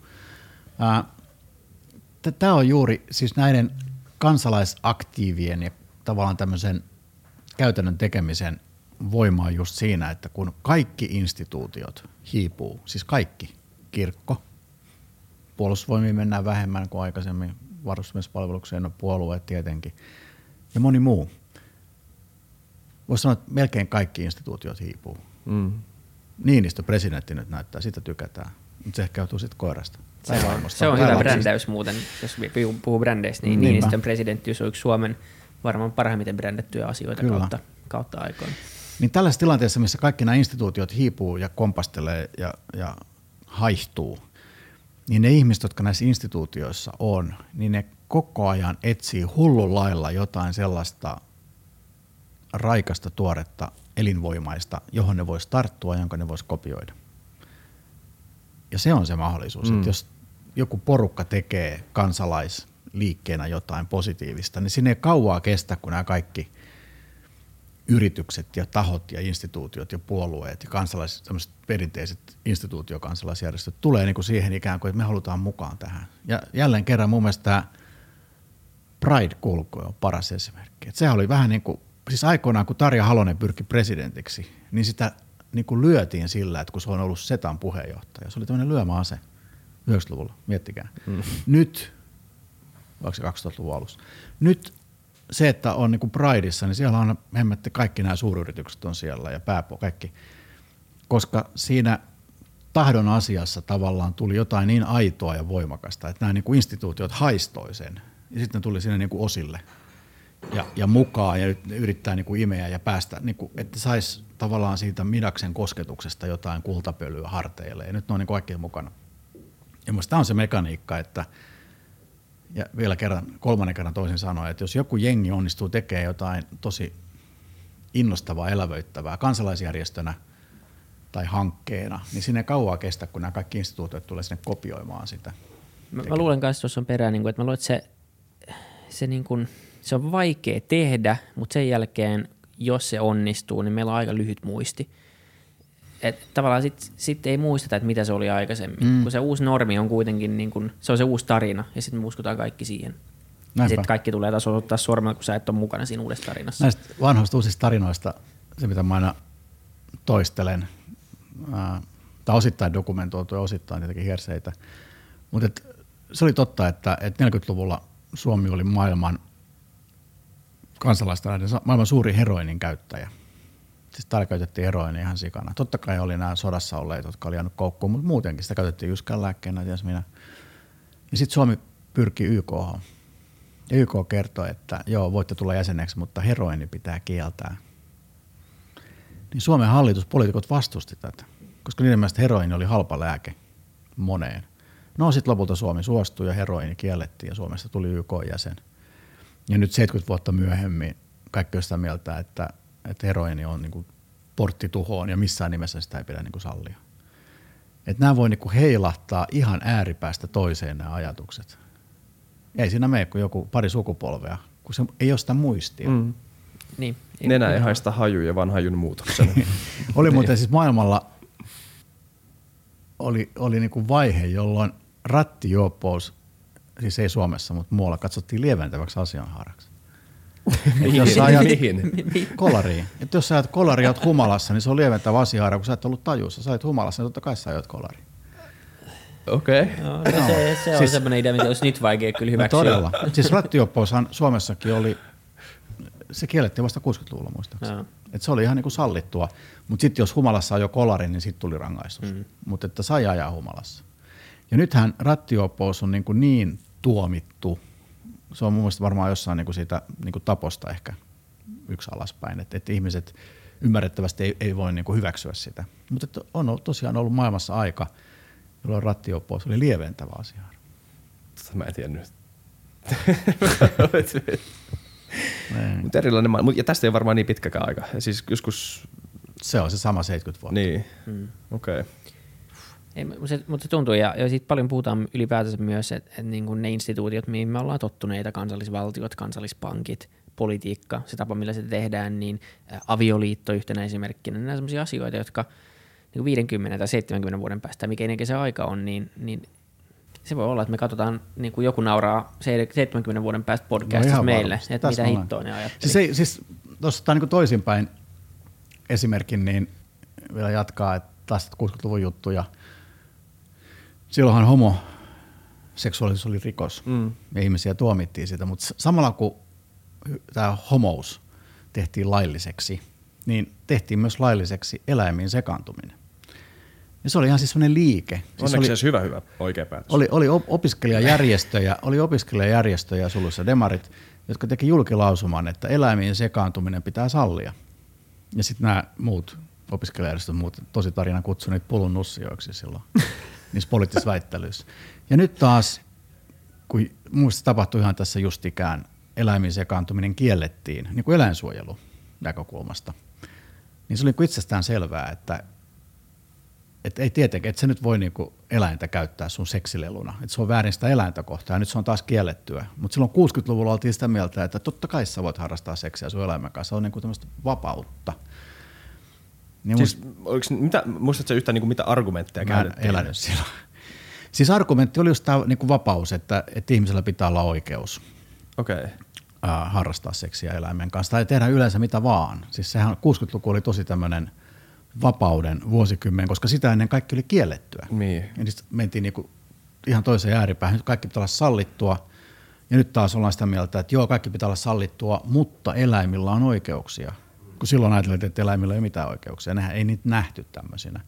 Tämä on juuri siis näiden kansalaisaktiivien ja tavallaan tämmöisen käytännön tekemisen voimaa just siinä, että kun kaikki instituutiot hiipuu, siis kaikki, kirkko, puolustusvoimiin mennään vähemmän kuin aikaisemmin, varusmiespalvelukseen on puolueet tietenkin ja moni muu. Voisi sanoa, että melkein kaikki instituutiot hiipuu. Mm. Niinistö presidentti nyt näyttää, sitä tykätään, mutta se ehkä joutuu sitten koirasta. Se on, se on hyvä brändäys muuten, jos puhuu brändeistä, niin Niinpä. Niinistön presidenttiys on yksi Suomen varmaan parhaimmiten brändettyjä asioita Kyllä. kautta, kautta aikoina. Niin tällaisessa tilanteessa, missä kaikki nämä instituutiot hiipuu ja kompastelee ja, ja haihtuu, niin ne ihmiset, jotka näissä instituutioissa on, niin ne koko ajan etsii hullun lailla jotain sellaista raikasta, tuoretta, elinvoimaista, johon ne voisi tarttua, jonka ne voisi kopioida. Ja se on se mahdollisuus, mm. että jos joku porukka tekee kansalaisliikkeenä jotain positiivista, niin sinne ei kauaa kestä, kun nämä kaikki yritykset ja tahot ja instituutiot ja puolueet ja kansalais, perinteiset instituutiokansalaisjärjestöt tulee niin kuin siihen ikään kuin, että me halutaan mukaan tähän. Ja jälleen kerran mun mielestä tämä Pride-kulku on paras esimerkki. Sehän oli vähän niin kuin, siis aikoinaan kun Tarja Halonen pyrki presidentiksi, niin sitä niin kuin lyötiin sillä, että kun se on ollut Setan puheenjohtaja. Se oli tämmöinen lyömäase 90-luvulla, miettikää. Mm. Nyt, vaikka se 2000-luvun alussa, nyt se, että on niin Prideissa, niin siellä on hemmetti kaikki nämä suuryritykset on siellä ja pääpo, kaikki. Koska siinä tahdon asiassa tavallaan tuli jotain niin aitoa ja voimakasta, että nämä niin kuin instituutiot haistoi sen. Ja sitten tuli sinne niin kuin osille ja, ja mukaan ja yrittää niin kuin imeä ja päästä, niin kuin, että saisi tavallaan siitä midaksen kosketuksesta jotain kultapölyä harteille. Ja nyt ne on niin kuin mukana. Ja tämä on se mekaniikka, että – ja vielä kerran, kolmannen kerran toisin sanoen, että jos joku jengi onnistuu tekemään jotain tosi innostavaa, elävöittävää kansalaisjärjestönä tai hankkeena, niin sinne kauaa kestä, kun nämä kaikki instituutiot tulee sinne kopioimaan sitä. Mä, mä luulen kanssa tuossa on perään, niin kuin, että mä luulen, että se, se, niin kuin, se on vaikea tehdä, mutta sen jälkeen, jos se onnistuu, niin meillä on aika lyhyt muisti et tavallaan sitten sit ei muisteta, että mitä se oli aikaisemmin, mm. kun se uusi normi on kuitenkin, niin kun, se on se uusi tarina, ja sitten me uskotaan kaikki siihen. Näinpä. Ja sitten kaikki tulee taas ottaa sormella, kun sä et ole mukana siinä uudessa tarinassa. Näistä vanhoista uusista tarinoista, se mitä mä aina toistelen, ää, tai osittain dokumentoitu ja osittain tietenkin herseitä, mutta se oli totta, että, että 40-luvulla Suomi oli maailman kansalaista maailman suuri heroinin käyttäjä. Siis täällä käytettiin heroinia ihan sikana. Totta kai oli nämä sodassa olleet, jotka oli jäänyt koukkuun, mutta muutenkin sitä käytettiin jyskän lääkkeenä, ties minä. Ja sitten Suomi pyrki YK. Ja YK kertoi, että joo, voitte tulla jäseneksi, mutta heroini pitää kieltää. Niin Suomen hallituspoliitikot vastusti tätä, koska niiden mielestä heroini oli halpa lääke moneen. No sitten lopulta Suomi suostui ja heroini kiellettiin ja Suomesta tuli YK-jäsen. Ja nyt 70 vuotta myöhemmin kaikki on sitä mieltä, että että heroini on niin kuin portti tuhoon ja missään nimessä sitä ei pidä niin kuin sallia. Että nämä voi niinku heilahtaa ihan ääripäästä toiseen nämä ajatukset. Ei siinä mene kuin joku pari sukupolvea, kun se ei ole sitä muistia. Mm. Niin. Nenä ei haista hajuja, vaan hajun muutoksen. oli muuten siis maailmalla oli, oli niinku vaihe, jolloin rattijuoppous, siis ei Suomessa, mutta muualla, katsottiin lieventäväksi asianhaaraksi. Mihin? jos sä ajat, mihin? Kolariin. Että jos sä ajat kolari ja humalassa, niin se on lieventävä asianhaara, kun sä et ollut tajussa. Sä ajat humalassa, niin totta kai sä ajat kolariin. Okei. Okay. No, no, se, se on siis, semmoinen idea, mitä olisi nyt vaikea kyllä no hyväksyä. No todella. Siis rattioppoushan Suomessakin oli, se kiellettiin vasta 60-luvulla muistaakseni. No. Et se oli ihan niinku sallittua. Mutta sitten jos humalassa ajoi kolari, niin sitten tuli rangaistus. Mm. Mutta että sai ajaa humalassa. Ja nythän rattiopous on niin, kuin niin tuomittu, se on mun mielestä varmaan jossain niin kuin siitä niin kuin taposta ehkä yksi alaspäin, että, että ihmiset ymmärrettävästi ei, ei voi niin kuin hyväksyä sitä. Mutta on tosiaan ollut maailmassa aika, jolloin rattiopous oli lieventävä asia. Mä en tiedä nyt. Mutta erilainen maailma. Ja tästä ei ole varmaan niin pitkäkään aika. Siis joskus... Se on se sama 70 vuotta. Niin, mm. okei. Okay. Ei, se, mutta se tuntuu, ja, ja sitten paljon puhutaan ylipäätänsä myös, että et niin ne instituutiot, mihin me ollaan tottuneita, kansallisvaltiot, kansallispankit, politiikka, se tapa, millä se tehdään, niin avioliitto yhtenä esimerkkinä, nämä sellaisia asioita, jotka niin 50 tai 70 vuoden päästä, mikä ikinä se aika on, niin, niin se voi olla, että me katsotaan, niin kuin joku nauraa 70 vuoden päästä podcastissa no meille, varmasti. että Tässä mitä hittoa ne ajatteli. Siis, siis tuossa niin toisinpäin esimerkin, niin vielä jatkaa, että taas 60-luvun juttuja – silloinhan homoseksuaalisuus oli rikos mm. ja ihmisiä tuomittiin sitä, mutta samalla kun tämä homous tehtiin lailliseksi, niin tehtiin myös lailliseksi eläimiin sekaantuminen. Ja se oli ihan siis sellainen liike. Siis oli, siis hyvä, hyvä, oikea päätös. Oli, oli opiskelijajärjestöjä, oli opiskelijajärjestöjä sulussa demarit, jotka teki julkilausuman, että eläimiin sekaantuminen pitää sallia. Ja sitten nämä muut opiskelijajärjestöt muut tosi tarina kutsui niitä pulun nussioiksi silloin. niissä poliittisissa väittelyissä. Ja nyt taas, kun muista tapahtui ihan tässä justikään, eläimiin sekaantuminen kiellettiin niin kuin eläinsuojelu näkökulmasta, niin se oli itsestään selvää, että, että ei tietenkin, että se nyt voi niin kuin eläintä käyttää sun seksileluna, että se on väärin sitä eläintä kohtaa ja nyt se on taas kiellettyä. Mutta silloin 60-luvulla oltiin sitä mieltä, että totta kai sä voit harrastaa seksiä sun eläimen kanssa, se on niin kuin tämmöistä vapautta. Niin siis, muist... mitä, muistatko yhtään niin kuin mitä argumentteja Mä käytettiin? silloin. Siis argumentti oli just tämä niin kuin vapaus, että, että ihmisellä pitää olla oikeus okay. äh, harrastaa seksiä eläimen kanssa tai tehdä yleensä mitä vaan. Siis sehän 60-luku oli tosi tämmöinen vapauden vuosikymmen, koska sitä ennen kaikki oli kiellettyä. Niin. Ja niin mentiin niin kuin ihan toiseen ääripäähän. Nyt kaikki pitää olla sallittua. Ja nyt taas ollaan sitä mieltä, että joo, kaikki pitää olla sallittua, mutta eläimillä on oikeuksia – kun silloin ajattelin, että eläimillä ei ole mitään oikeuksia. Nehän ei niitä nähty tämmöisinä.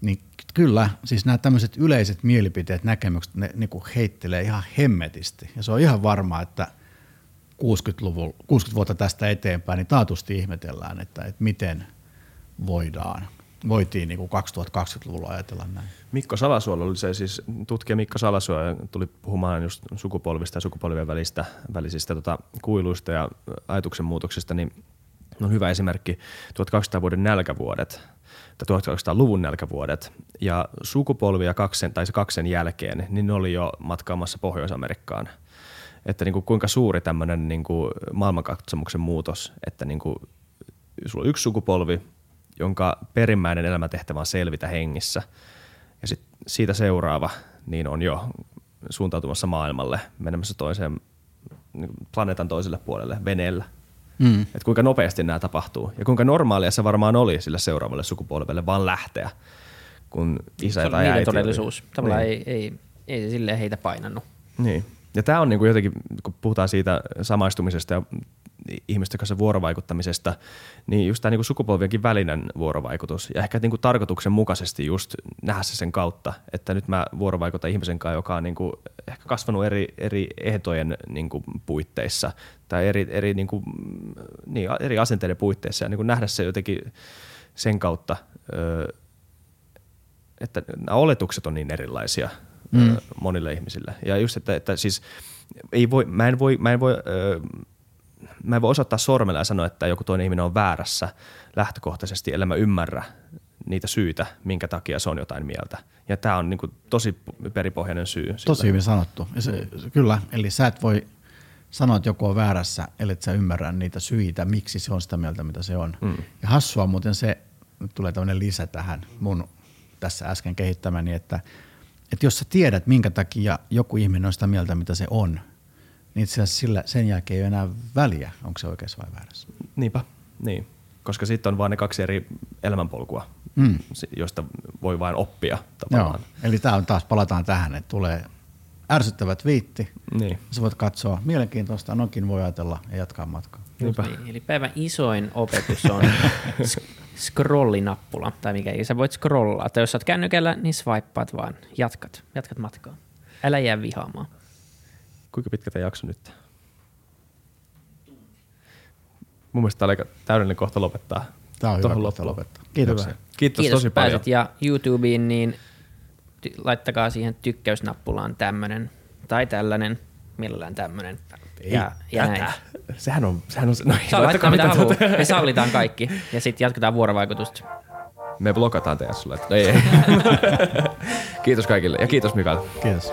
Niin kyllä, siis nämä tämmöiset yleiset mielipiteet, näkemykset, ne niin kuin heittelee ihan hemmetisti. Ja se on ihan varma, että 60, 60 vuotta tästä eteenpäin, niin taatusti ihmetellään, että, että miten voidaan voitiin niin kuin 2020-luvulla ajatella näin. Mikko Salasuola oli se siis, tutkija Mikko Salasuola tuli puhumaan just sukupolvista ja sukupolvien välistä, välisistä tota, kuiluista ja ajatuksen muutoksista, niin on hyvä esimerkki 1200-vuoden nälkävuodet tai 1800-luvun nälkävuodet. Ja sukupolvia kaksen tai se kaksen jälkeen, niin ne oli jo matkaamassa Pohjois-Amerikkaan. Että niin kuin kuinka suuri tämmöinen niin kuin maailmankatsomuksen muutos, että niin kuin sulla on yksi sukupolvi, jonka perimmäinen elämäntehtävä on selvitä hengissä. Ja sit siitä seuraava niin on jo suuntautumassa maailmalle, menemässä toiseen niin planeetan toiselle puolelle veneellä – Mm. Että kuinka nopeasti nämä tapahtuu ja kuinka normaalia se varmaan oli sille seuraavalle sukupolvelle vaan lähteä, kun isä tai äiti todellisuus. Oli. Tavallaan niin. ei, ei, ei se silleen heitä painannut. Niin. Ja tämä on niinku jotenkin, kun puhutaan siitä samaistumisesta ja ihmisten kanssa vuorovaikuttamisesta, niin just tämä niinku sukupolvienkin välinen vuorovaikutus ja ehkä niinku tarkoituksenmukaisesti just nähdä se sen kautta, että nyt mä vuorovaikutan ihmisen kanssa, joka on niinku ehkä kasvanut eri, eri ehtojen niinku puitteissa tai eri, eri, niinku, niin, eri asenteiden puitteissa ja niinku nähdä se jotenkin sen kautta, että nämä oletukset on niin erilaisia mm. monille ihmisille. Ja just, että, että siis ei voi, mä en voi, mä en voi mä en voi osoittaa sormella ja sanoa, että joku toinen ihminen on väärässä lähtökohtaisesti, ellei mä ymmärrä niitä syitä, minkä takia se on jotain mieltä. Ja tämä on niin kuin tosi peripohjainen syy. Tosi hyvin sanottu. Ja se, kyllä, eli sä et voi sanoa, että joku on väärässä, ellei sä ymmärrä niitä syitä, miksi se on sitä mieltä, mitä se on. Mm. Ja hassua muuten se, nyt tulee tämmöinen lisä tähän mun tässä äsken kehittämäni, että, että jos sä tiedät, minkä takia joku ihminen on sitä mieltä, mitä se on, niin itse asiassa sillä, sen jälkeen ei ole enää väliä, onko se oikeassa vai väärässä. Niinpä, niin. Koska sitten on vain ne kaksi eri elämänpolkua, Mm. josta voi vain oppia tavallaan. Joo. Eli tämä on taas, palataan tähän, että tulee ärsyttävä twiitti, Niin. sä voit katsoa, mielenkiintoista, noinkin voi ajatella ja jatkaa matkaa. Niinpä. Niin, eli päivän isoin opetus on scrollinappula, tai mikä ei. Sä voit scrollaa, tai jos sä oot kännykällä, niin swipeaat vaan, jatkat, jatkat matkaa. Älä jää vihaamaan. Kuinka pitkä tämä jakso nyt? Mun mielestä tämä oli täydellinen kohta lopettaa. Tämä on hyvä kohta loppuun. lopettaa. Kiitoksia. Hyvä. Kiitos, Kiitos, tosi paljon. pääsit. Ja YouTubeen, niin ty- laittakaa siihen tykkäysnappulaan tämmönen tai tällainen, mielellään tämmönen. Ei, ja, ja näin. Sehän on, sehän on se. No, Saa laittaa mitä haluaa. tuota. Me sallitaan kaikki. Ja sitten jatketaan vuorovaikutusta. Me blokataan teidät sulle. No ei, ei. kiitos kaikille ja kiitos Mikael. Kiitos.